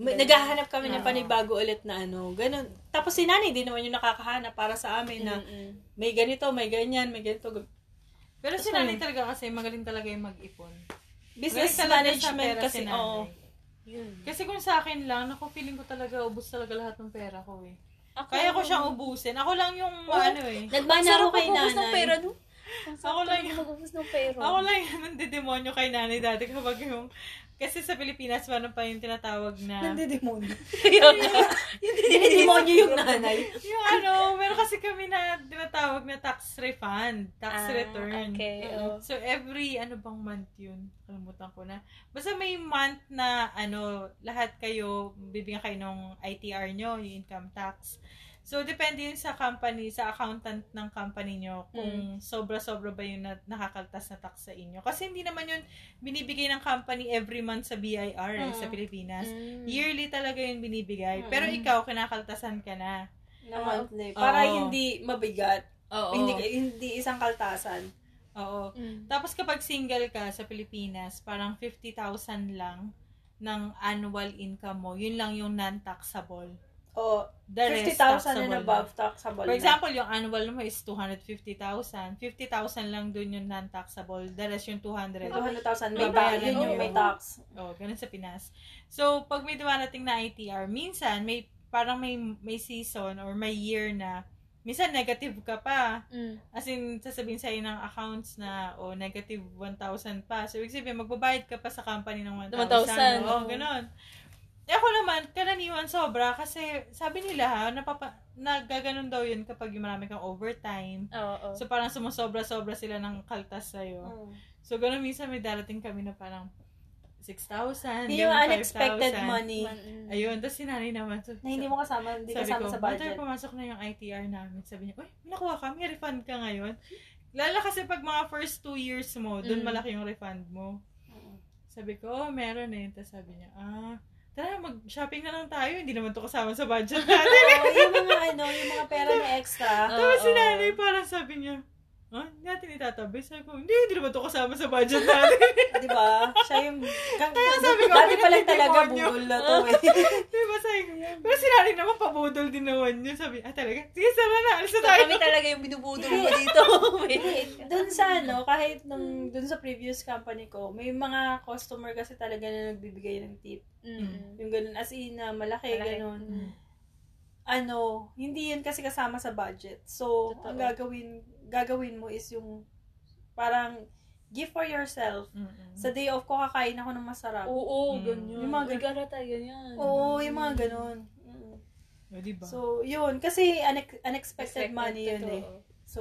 may, naghahanap kami ng
Oo.
panibago ulit na ano, ganun. Tapos si nanay din naman yung nakakahanap para sa amin na
Mm, mm.
may ganito, may ganyan, may ganito.
Pero
Tapos
si nanay talaga kasi magaling talaga yung mag-ipon.
Business management kasi,
si
oo.
Yun.
Kasi kung sa akin lang, naku, feeling ko talaga ubus talaga lahat ng pera ko eh.
Ako,
Kaya ko siyang ubusin. Ako lang yung
Oo.
ano eh.
Nagmana
Sarap
ako kay
mag-ubos ng
nanay.
pera, no? Ang
Ako lang
talaga
yun.
mag-ubos ng pera.
Ako lang yung nandidemonyo kay nanay dati kapag yung... Kasi sa Pilipinas, meron pa yung tinatawag na...
Nandidemonyo.
Yun nga.
Demonyo yung nanay.
yung ano, meron kasi kami na tinatawag na tax refund, tax
Ah,
return.
okay,
oo. So, every, ano bang month yun? Kalimutan ko na. Basta may month na, ano, lahat kayo, bibigyan kayo ng ITR nyo, yung income tax. So, depende yun sa company, sa accountant ng company nyo, kung sobra-sobra ba yung na, nakakaltas na tax sa inyo. Kasi hindi naman yun binibigay ng company every month sa BIR eh,
Mm.
sa Pilipinas.
Mm.
Yearly talaga yung binibigay.
Mm.
Pero ikaw, kinakaltasan ka na.
Na monthly. Para
Oo.
hindi mabigat.
Oo.
Hindi hindi isang kaltasan.
Oo.
Mm.
Tapos kapag single ka sa Pilipinas, parang 50,000 lang ng annual income mo. Yun lang yung non-taxable.
O,
rest
50,000
taxable
and above taxable
For
na.
example, yung annual mo is 250,000. 50,000 lang dun yung non-taxable. The rest yung 200.
200,000 may tax. Yun yung may tax.
Oh, ganun sa Pinas. So, pag may dumarating na ITR, minsan may parang may may season or may year na minsan negative ka pa.
Mm.
As in, sasabihin sa'yo ng accounts na, o, negative 1,000 pa. So, ibig sabihin, magbabayad ka pa sa company ng 1,000.
1,000,
Oo,
oo.
ganun. Eh, ako naman, karaniwan sobra kasi sabi nila ha, napapa, nagaganon daw yun kapag yung marami kang overtime.
Oo. oo.
So, parang sumusobra-sobra sila ng kaltas sa'yo.
Mm.
So, ganun minsan may darating kami na parang 6,000,
Yung unexpected
5,000.
money
mm.
Ayun, tapos sinanay naman. So,
na hindi mo kasama, hindi
sabi
kasama
ko,
sa budget.
"Mother, pumasok na yung ITR namin. Sabi niya, uy, nakuha ka, may refund ka ngayon. Lala kasi pag mga first two years mo, dun
Mm.
malaki yung refund mo.
Mm.
Sabi ko, oh, meron eh. Tapos sabi niya, ah, tara, mag-shopping na lang tayo. Hindi naman to kasama sa budget natin.
Oo, yung mga ano, yung mga pera na extra.
Tapos si nanay parang sabi niya, ah, hindi natin itatabi. Sabi ko, hindi, hindi naman to kasama sa budget natin.
Di ba? Siya yung... Kaya
sabi ko,
dati pa lang talaga bugol na to eh.
diba sabi ko, pero si nanay naman pabudol din naman yun. Sabi, ah talaga, sige, sama na, alis na
So,
tayo.
kami talaga yung binubudol mo dito.
Doon sa ano, kahit nung doon sa previous company ko, may mga customer kasi talaga na nagbibigay ng tip.
Mm.
Yung ganun, as in na malaki,
Malaki.
ganun.
Mm.
Ano, hindi yun kasi kasama sa budget. So,
Totoo.
ang gagawin, gagawin mo is yung parang gift for yourself.
Mm-mm.
Sa day off ko, kakain ako ng masarap.
Oo,
Mm.
ganyan.
Yung mga
May garata, ganyan.
Oo, yung mga ganun. Mm.
O, diba?
So, yun. Kasi unex- unexpected
Expected,
money yun eh. So,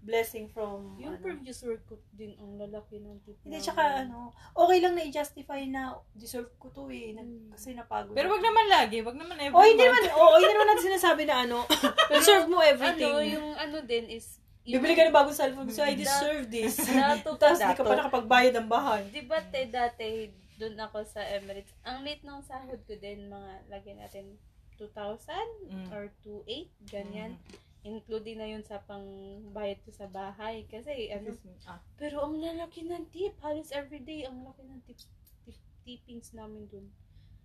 blessing from,
Yung
ano.
previous work ko din, ang lalaki ng tip
Hindi, tsaka ano, okay lang na i-justify na deserve ko to eh. Nag,
Mm.
kasi napagod.
Pero wag naman lagi, wag naman every
Oh, hindi
month.
naman, oh, hindi naman natin sinasabi na ano, deserve mo everything.
Ano, yung ano din is...
Bibili ka ng bagong cellphone, so I deserve this.
Dato
Tapos di ka pa nakapagbayad ng bahay.
Di ba te, dati, doon ako sa Emirates, ang late ng sahod ko din, mga, lagyan natin, 2,000
Mm.
or 2,800, ganyan. Including na yun sa pangbayad ko sa bahay. Kasi, ano,
Ah,
pero ang lalaki ng tip, halos everyday, ang laki ng tips, tip, tippings namin dun.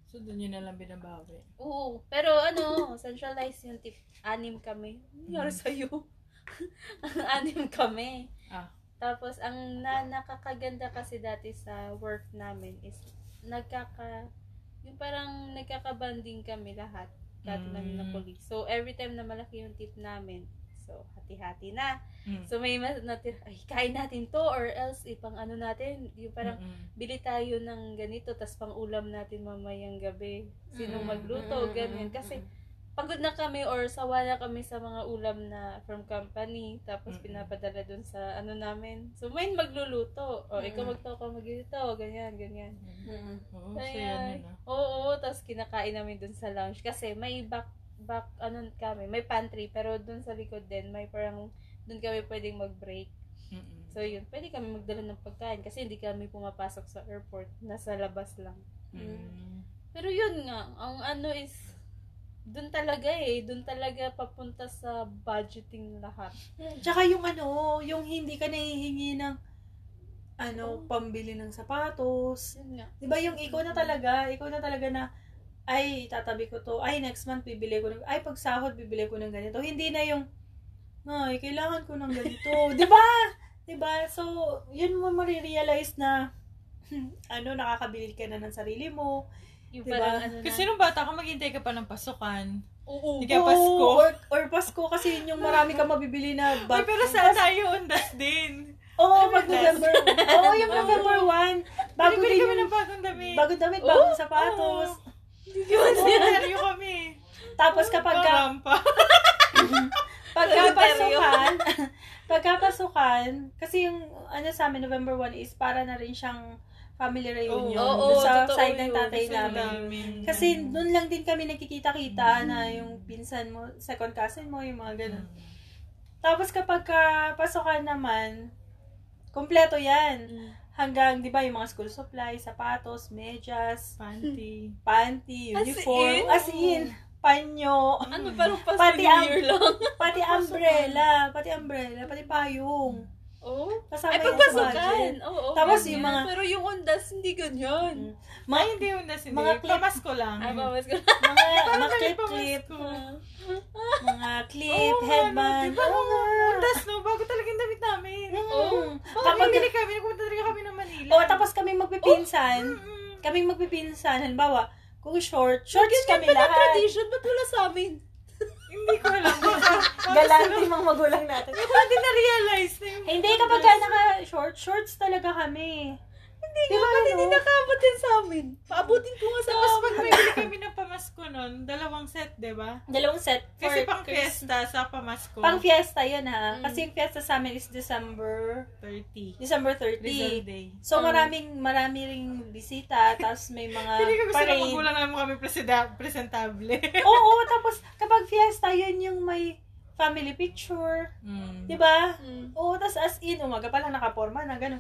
so, dun yun na lang binabawi.
Oo, pero ano, centralized yung tip. Anim kami. Ano nangyari
Mm.
sa'yo? Anim kami.
Ah.
Tapos, ang na, nakakaganda kasi dati sa work namin is, nagkaka, yung parang nagkakabanding kami lahat. Dati
Mm.
namin na colleagues. So, every time na malaki yung tip namin, so, hati-hati na.
Mm.
So, may mas natin, ay, kain natin to, or else, ipang ano natin, yung parang,
Mm-mm.
bili tayo ng ganito, tas pang ulam natin mamayang gabi. Sino magluto,
mm,
ganyan. Kasi,
mm.
Pagod na kami or sawa na kami sa mga ulam na from company, tapos
Mm-mm.
pinapadala dun sa ano namin. So, may magluluto. O, ikaw
Mm.
magto ka magluluto, ganyan, ganyan.
Mm.
Oo, saya yun ah.
Oo, tapos kinakain namin dun sa lounge. Kasi may back, back, ano kami, may pantry, pero dun sa likod din, may parang, dun kami pwedeng mag-break.
Mm-mm.
So, yun, pwede kami magdala ng pagkain kasi hindi kami pumapasok sa airport. Nasa labas lang.
Mm.
Pero yun nga, ang ano is, dun talaga eh, dun talaga papunta sa budgeting lahat.
Tsaka yung ano, yung hindi ka nahihingi ng ano, pambili ng sapatos.
Nga.
Di ba yung ikaw na talaga, ikaw na talaga na, ay, tatabi ko to, ay, next month bibili ko ng, ay, pag sahod bibili ko ng ganito. Hindi na yung, ay, kailangan ko ng ganito. Di ba? Di ba? So, yun mo marirealize na, ano, nakakabili ka na ng sarili mo.
Yung
Diba?
parang ano
Kasi
na.
nung bata ka, maghintay ka pa ng pasukan.
Oo.
Hindi ka Pasko.
Or, or Pasko kasi yun yung marami ka mabibili na
Ay,
bag.
pero saan tayo undas din?
Oo,
Ay,
pag November. Oo, yung November 1. Bago
Bili
din
kami
yung
ng bagong damit.
bagong damit,
Oh,
bagong sapatos.
Yun,
Oo,
yun.
seryo kami.
Tapos kapag ka,
Karampa.
pagkapasukan, pagkapasukan, kasi yung ano sa amin, November 1 is para na rin siyang family reunion.
Oo,
dun sa
totoo
side ng
yun.
tatay
Kasi
namin.
namin.
Kasi doon lang din kami nakikita-kita na yung pinsan mo, second cousin mo, yung mga ganun. Tapos kapag ka pasukan naman, kompleto yan.
Mm.
Hanggang, di ba, yung mga school supplies, sapatos, medyas,
Panty.
panty,
As
uniform,
in?
as in, panyo,
Ano, parang
Pati ang-
Year lang.
pati umbrella, pati umbrella, pati payong.
Oo.
Kasama
Ay, pagpasukan. Oo,
Tapos
ganyan.
yung mga-
Pero yung undas, hindi ganyan.
Mga,
Ay, hindi undas. Hindi.
Mga clip-
Pamasko lang.
Ah, pamas ko.
mga, mga
Parang
clip-clip,
pamasko.
mga clip,
nga,
headband.
no, di ba?
Oo nga.
Undas, no? Bago talaga yung damit namin.
Oo.
Mm.
Kapag bili kami, nagpunta talaga kami ng Manila.
oh, tapos kami magpipinsan,
Mm-mm.
kaming magpipinsan, halimbawa, kung short, shorts kami
Ganyan pa na
lahat.
tradition, ba't wala sa amin?
Hindi ko alam.
Galante mga magulang natin.
Hindi ko din na-realize na yung...
Hindi, kapag ka naka-short, shorts talaga kami.
Hindi
Di
nga, ba't hindi
ano?
nakaabot yan sa amin? Paabutin ko nga sa
Tapos pag may bili kami ng pamasko nun, dalawang set, di ba?
Dalawang set for
Kasi pang fiesta sa pamasko.
Pang fiesta yun ha.
Mm.
Kasi yung fiesta sa amin is December
30.
December
Rizal
30.
Day.
So
Mm.
maraming marami ring bisita, tapos may mga
Hindi ko gusto na magulang namin kami presida- presentable.
Oo, tapos kapag fiesta, yun yung may family picture.
mm.
Di ba?
Mm.
Oo, tapos as in, umaga pa lang nakaporma na gano'n.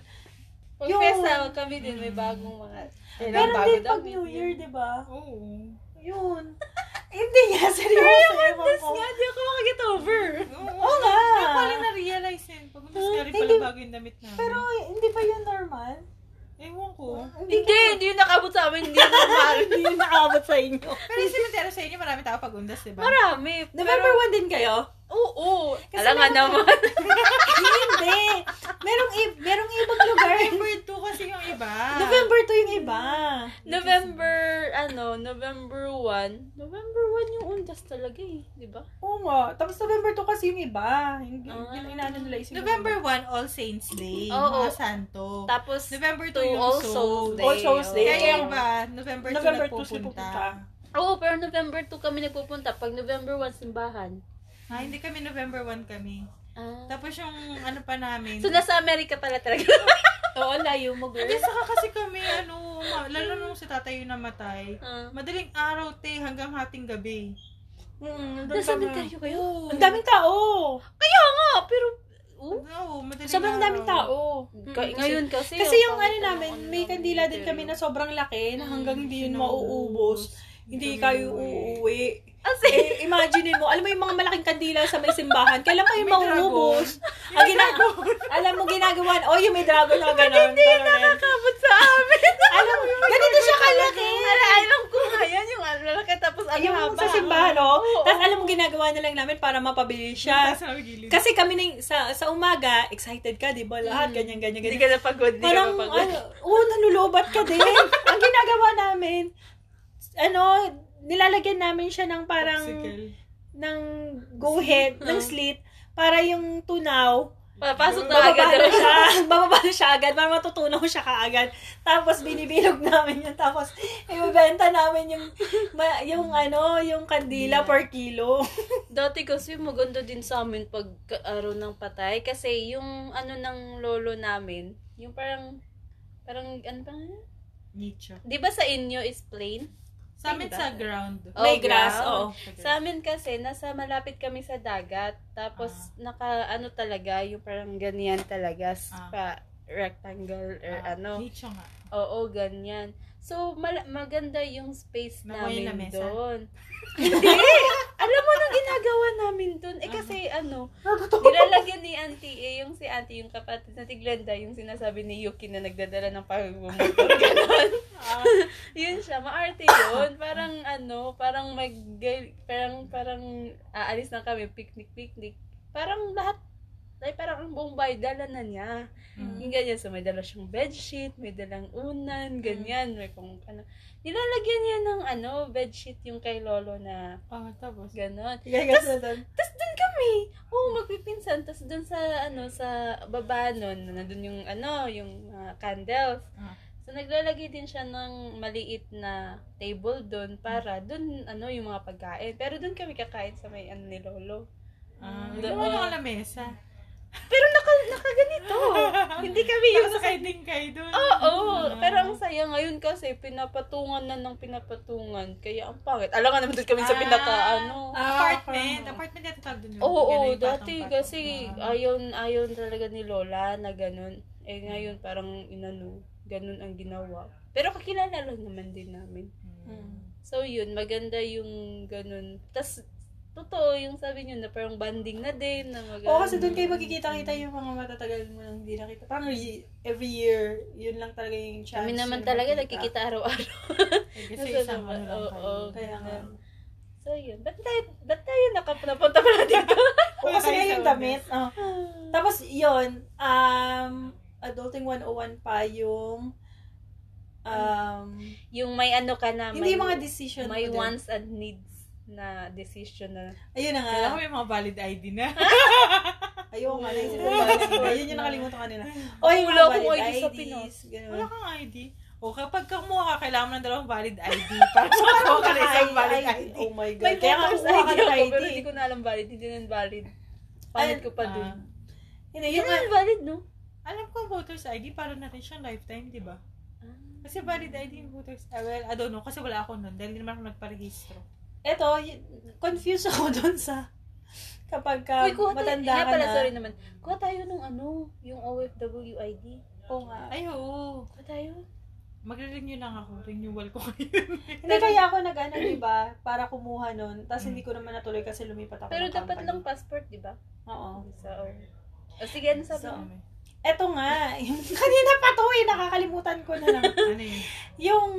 Pag
Yung-
pesa, kami din may bagong mga... Eh,
Pero
bago
hindi
daw,
pag New Year, di ba?
Oo.
Yun. hindi nga, seryoso. ewan
Tapos
ko.
nga, di ako makaget over.
Oo
nga.
Kaya pala na-realize yun. Pag umas ka rin pala
Hindi-
bago yung damit namin.
Pero hindi ba yun normal?
Ewan ko.
Hindi, hindi yung nakabot sa amin, hindi normal.
Hindi yun nakabot sa inyo.
Pero yung cemetery sa inyo, marami tao pag-undas, di ba?
Marami.
November 1 din kayo?
Oo.
Kasi
Alam nga naman.
hindi. Merong, i- merong ibang lugar.
November 2 kasi yung iba.
November 2 yung iba.
November, ano, November 1. November 1 yung undas talaga eh. Di ba?
Oo nga. Tapos November 2 kasi yung iba. Hindi,
Ah.
yung inaano nila is yung
November 1, All Saints Day.
Oo.
Mga santo.
Tapos,
November 2
to
yung
All
Souls
Day.
All Souls Day.
Kaya yung iba, November 2
November 2
nagpupunta.
sila pupunta.
Oo, pero November 2 kami nagpupunta. Pag November 1, simbahan.
Ah, hindi kami November 1 kami.
Ah.
Tapos yung ano pa namin.
So, nasa Amerika pala talaga.
Oo, layo mo, girl.
Hindi, saka kasi kami, ano, ma- lalo nung si tatay yung namatay.
Ah.
Madaling araw, te, hanggang hating gabi.
Mm,
Nasa cemetery kayo?
Ang daming tao.
Kaya nga, pero... Oh?
Oo, madaling
Sobrang
araw.
daming tao.
Ka- ngayon kasi...
Kasi yung ano namin, may kandila din kami na sobrang laki na hanggang hindi yun mauubos. Hindi
Hindi
kayo
uuwi.
Kasi,
Eh, imagine mo, alam mo yung mga malaking kandila sa may simbahan, kailan
May
mauubos? Ang gina- alam mo ginagawa, oh, yung may dragon na gano'n.
hindi nakakabot sa amin.
Alam mo, ganito siya kalaki.
Ala, alam ko nga yan, yung ano, lalaki tapos ang
Yung
haba.
sa simbahan, oh.
Oo,
Tapos
oo.
alam mo, ginagawa na lang namin para mapabilis
Siya.
Kasi kami na, sa, sa umaga, excited ka, di ba? Lahat,
Mm.
ganyan, ganyan,
Hindi
ganyan.
ka napagod, hindi ka napagod.
ano, oo, nanulobat ka din. Ang ginagawa namin, ano, nilalagyan namin siya ng parang,
Popsicle.
ng go head, ng slit, para yung tunaw,
Papasok na agad.
na siya, bababa na siya agad, para matutunaw siya kaagad. Tapos binibilog namin yun, tapos ibebenta namin yung, ma- yung ano, yung kandila per kilo.
Dati kasi maganda din sa amin pag araw ng patay. Kasi yung ano ng lolo namin, yung parang, parang, ano ba? nga?
Nicho.
Di ba sa inyo is plain?
Sa amin sa ground.
Oh,
May grass, oo.
Sa amin kasi, nasa malapit kami sa dagat. Tapos,
Ah.
naka, ano talaga, yung parang ganyan talaga. s-
Ah.
Rectangle or
Ah,
ano.
Nicho nga.
Oo, ganyan. So, mal- maganda yung space
Naway
namin
na
doon. Hindi! Alam mo nang ginagawa namin doon? Eh kasi ano, nilalagyan ni Auntie, eh, yung si Auntie, yung kapatid na tiglanda, yung sinasabi ni Yuki na nagdadala ng pagmumotor, gano'n. yun siya, maarte yun. Parang ano, parang mag, parang, parang aalis na kami, picnic-picnic. Parang lahat, ay parang ang buong bahay, dala na niya.
Mm.
Yung ganyan, so may dala siyang bedsheet, may dalang unan, ganyan, may kung ano. Nilalagyan niya ng ano, bedsheet yung kay Lolo na
Oh, tapos.
ganon.
Gagas na doon.
Tapos doon kami, oo, magpipinsan. Tapos doon sa, ano, sa baba nun, nandun yung, ano, yung ah, candles.
Ah.
So, naglalagay din siya ng maliit na table doon para doon, ano, yung mga pagkain. Pero doon kami kakain sa may, ano, ni Lolo.
Ah,
Mm, doon.
lamesa.
Pero naka, nakaganito. Hindi kami yung
sa kaiding kayo doon.
Oo,
Ah.
pero ang saya ngayon kasi pinapatungan na ng pinapatungan. Kaya ang pangit. Alam nga naman doon kami sa
Ah,
pinaka ano.
Ah,
apartment. Apartment yata tawag doon.
Oo,
Ganun yung
dati
patong-patong.
kasi
Ah.
ayon ayon talaga ni Lola na ganun. Eh ngayon parang inano, ganun ang ginawa. Pero kakilala lang naman din namin.
Mm.
So yun, maganda yung ganun. Tas totoo yung sabi niyo na parang banding na din na mag
Oo, kasi doon kayo magkikita-kita yung mga matatagal mo nang hindi nakita. Parang every year, yun lang talaga yung chance.
Kami naman
na
talaga nagkikita araw-araw.
Kasi isang ano lang
oo,
kayo.
oo.
Kaya nga.
So yun, ba't tayo, ba't tayo nakap- napunta pala dito?
Kasi
Tayo
nga yung damit. Oh. Tapos, yun, um, Adulting 101 pa yung, um,
yung may ano ka na,
hindi
may,
mga decision
may wants and needs na decision na.
Ayun na nga.
Kaya ko may mga valid ID na.
Ayoko nga, naisip ko valid ID. Yun yung nakalimutan kanina. O, yung
Wala
mga
akong
valid
ID sa
ganun.
Wala kang ID. O kapag kumuha ka, kailangan mo ng dalawang valid ID. Para makakuha ka ng isang valid ID.
Oh my God.
May
Kaya nga
voters
kumuha ka
ID
ng
ako,
ID.
pero hindi ko na alam valid. Hindi na valid. Palit ko pa
Ah.
dun.
Hindi,
Hindi
yun
na valid, no?
Alam ko voters ID, para na rin siyang lifetime, di ba? Kasi valid ID yung voters. Ah, well, I don't know. Kasi wala ako nun. Dahil hindi naman ako nagparehistro.
Eto, confused ako dun sa kapag ka
Uy, kuha tayo.
matanda
Nga
ka
pala,
na.
sorry naman. Kuha tayo nung ano, yung OFW ID.
Oo nga.
Ay, oo.
Kuha tayo.
Magre-renew lang ako. Renewal ko ngayon.
Hindi kaya ako nag-ano, di ba? Para kumuha nun. Tapos hindi ko naman natuloy kasi lumipat ako
Pero
ng
dapat
company.
lang passport, di ba?
Oo.
Sa or... O sige, ano sabi
So,
mo?
Eto nga, yung kanina pa to eh, nakakalimutan ko na lang.
ano yun?
yung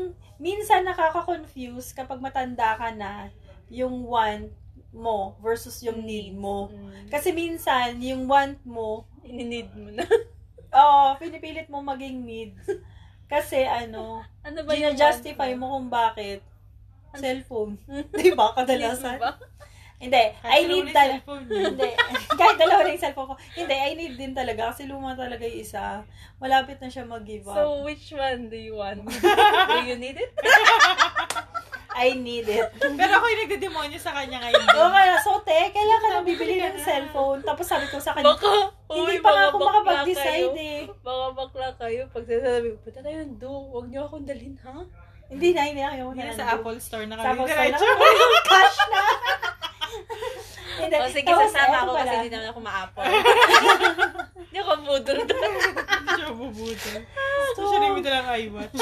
minsan nakaka-confuse kapag matanda ka na, yung want mo versus yung need mo.
Mm.
Kasi minsan, yung want mo,
Ininid mo na.
oo, pinipilit mo maging needs. Kasi ano,
ano ba yung
gina-justify
want
mo kung bakit. Cellphone. Di ba?
Need
Kadalasan. Hindi. I need talaga. Hindi. Kahit dalawa na yung cellphone ko. Hindi, I need din talaga. Kasi luma talaga yung isa. Malapit na siya mag-give up.
So, which one do you want? do you need it?
I need it.
Pero ako yung nagdedemonyo sa kanya ngayon.
Oo kaya, so te, kailan ka nang bibili ng cellphone? Tapos sabi ko sa kanya,
Baka,
hindi
uy,
pa nga ako makapag-decide eh.
Baka bakla kayo. Pag sasabi ko, punta tayo ng do. Huwag niyo akong dalhin, ha?
Hindi na, hindi na kayo
Hindi
na
sa Apple Store na
Sa
kami.
Apple Store na kami. Cash na. Hindi,
O sige,
tapos
sasama ako kasi hindi naman ako ma-apple. Hindi ako budol doon.
Hindi siya bubuto. So, siya rin yung dalang iWatch.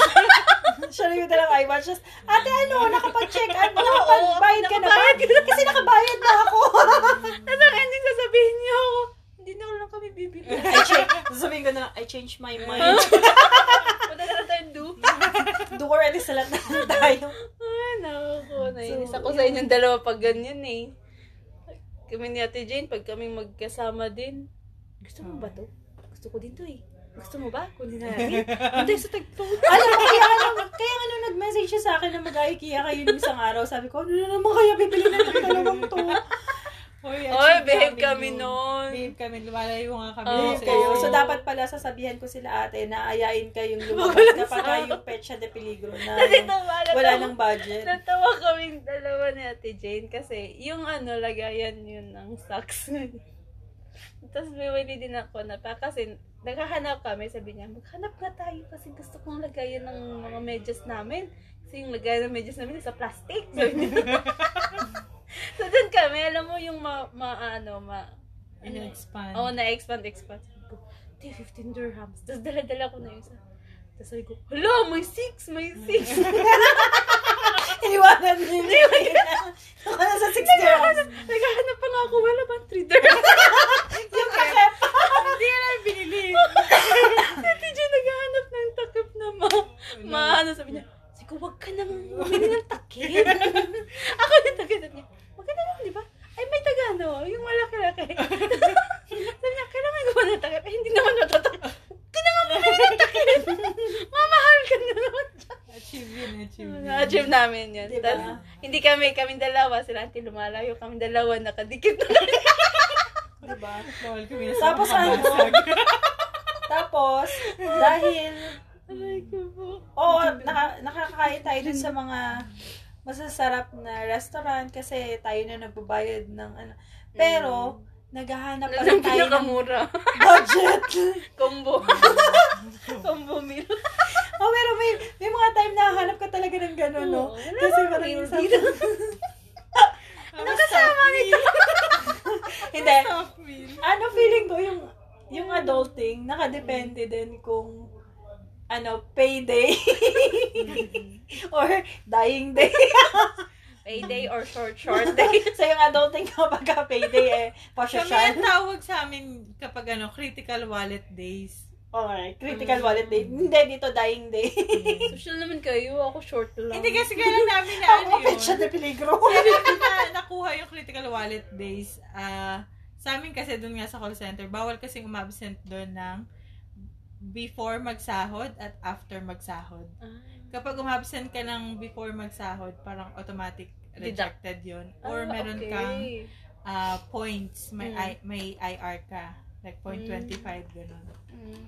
Siya rin yung dalang iWatch. Just, Ate, ano, nakapag-check out,
Oo,
nakapag-bayad ka na ba?
nakabayad ka na.
Kasi nakabayad na ako.
Tapos ang ending sasabihin niyo ako, hindi na lang kami bibili.
I change, sasabihin ko na lang, I changed my mind.
Punta na lang tayong do.
Do already sa lahat na tayo.
Ay, naku. Nainis ako sa inyong dalawa pag ganyan eh. Kami ni Ate Jane, pag kami magkasama din, gusto mo ba to? Gusto ko din to eh. Gusto mo ba? Kunin na natin. Antay sa tagpo.
Alam mo, kaya ano, kaya ano nag-message siya sa akin na mag-IKEA kayo nung isang araw. Sabi ko, ano na naman kaya bibili na ng dalawang to?
Oy,
Oy,
namin
kami
yun.
nun.
Behave kami. Lumalayo nga kami.
Oo,
sa
kayo. So, dapat pala sasabihan ko sila ate na ayain kayong lumabas kapag
sa-
yung petsa de peligro na ano, wala
natawa-
nang budget.
Natawa kaming dalawa ni Ate Jane kasi yung ano, lagayan yun ng socks. Tapos bumili din ako na pa kasi naghahanap kami, sabi niya, maghanap nga tayo kasi gusto kong lagayan ng mga medyas namin. Kasi yung lagayan ng medyas namin sa plastic. Sabi niya. so doon kami, alam mo yung ma, ma ano, ma,
In-expand.
Oo, na-expand, expand. Sabi ko, di, 15 dirhams. Tapos dala-dala ko na yung isa. Tapos sabi ko, hala, may 6, may 6.
Iniwanan niyo. Ako na sa 6 dirhams.
Naghahanap pa nga ako, wala ba 3 dirhams?
Yung takip.
Hindi na namin binili.
Si TJ naghahanap ng takip na ma, ma, ano sabi niya, sabi ko, wag ka nang bumili ng takip. ako yung takip niya, na lang, di ba? Ay, may tagano, yung malaki-laki. sabi niya, kailangan ko ba ng takip? Eh, hindi naman matatakip. Huwag ka na nga bumili ng takip. Mamahal ka na naman dyan.
Achieve yun, achieve yun.
Na-achieve namin yun.
Diba?
Tas, hindi kami, kaming dalawa, sila auntie lumalayo, kaming dalawa, nakadikit na
Diba?
Bawal kami na
Tapos ano? Tapos, dahil
Aray ko po.
Oo, naka, nakakain tayo dun sa mga masasarap na restaurant kasi tayo na nagbabayad ng ano. Pero, naghahanap pa rin tayo ng budget.
Combo. Combo meal.
oh, pero may, may mga time na hanap ka talaga ng gano'n, no?
Wala
Kasi parang
dito?
Ano kasama nito?
Hindi. Ano feeling ko, yung, yung adulting, nakadepende din kung ano, payday or dying day.
Payday or short, short day.
so, yung adulting kapag ka payday, eh,
Kami
pasyasyan.
ang tawag sa amin kapag ano, critical wallet days.
Okay, critical wallet day. Hindi, dito dying day.
Social naman kayo. Ako short lang.
Hindi kasi kailan namin na ano
Ako,
yun.
petsa de peligro.
Na nakuha yung critical wallet days. Ah, sa amin kasi doon nga sa call center, bawal kasing umabsent doon ng before magsahod at after magsahod.
Ah.
Kapag umabsent ka ng before magsahod, parang automatic rejected yon Or
Ah,
meron
okay.
kang ah, points, may
Mm.
I, may IR ka. Like 0.25, ganun.
Mm.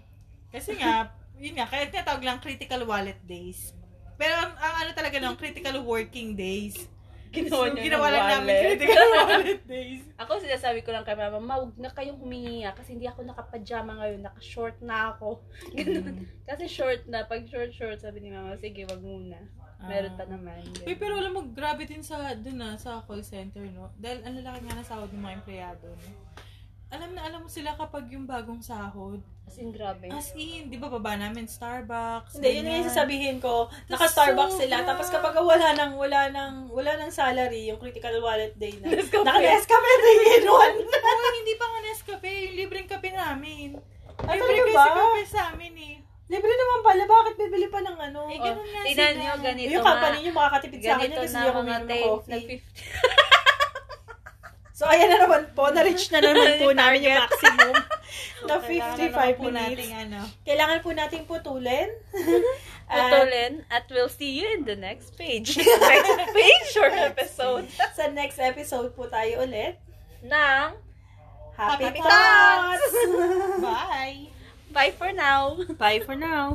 Kasi nga, yun nga, kaya tinatawag lang critical wallet days. Pero ang, ang ano talaga lang, critical working days.
Ginawa
So,
niya
ginawa
ng
lang namin critical wallet days.
Ako sinasabi ko lang kay mama, ma, huwag na kayong humingi ah, kasi hindi ako nakapajama ngayon, naka-short na ako. Ganun. Kasi short na, pag short-short, sabi ni mama, sige, wag muna. Meron pa
Ah.
naman.
Uy, pero alam mo, grabe din sa, dun na, sa call center, no? Dahil ang lalaki nga ng sahod ng mga empleyado, no? Alam na alam mo sila kapag yung bagong sahod.
As in, grabe.
As in, di ba baba namin Starbucks?
Hindi, yun nga yung
ganyan.
sasabihin ko. Naka-Starbucks sila.
sobra.
Tapos kapag wala nang, wala nang, wala nang salary, yung critical wallet day na.
Nescafe.
Naka-Nescafe din in one.
Uy, hindi pa nga Nescafe, yung libreng kape namin.
Ay,
Libre
talaga
kasi kape sa amin eh.
Libre naman pala. Bakit bibili pa ng ano?
Eh,
Oh,
ganun nga
tingnan
sila.
nyo, ganito
yung company nyo makakatipid sa akin
Ganito
yan kasi
na
hindi ako
mga
uminom ng coffee.
nag-50.
So, ayan na naman po. Na-reach na naman po namin yung maximum na
Kailangan
55
naman po
minutes.
nating ano.
Kailangan po nating putulin. At
Putulin at we'll see you in the next page. next page or episode
sa next episode po tayo ulit.
ng
Happy,
Happy
thoughts!
Bye!
Bye for now.
Bye for now.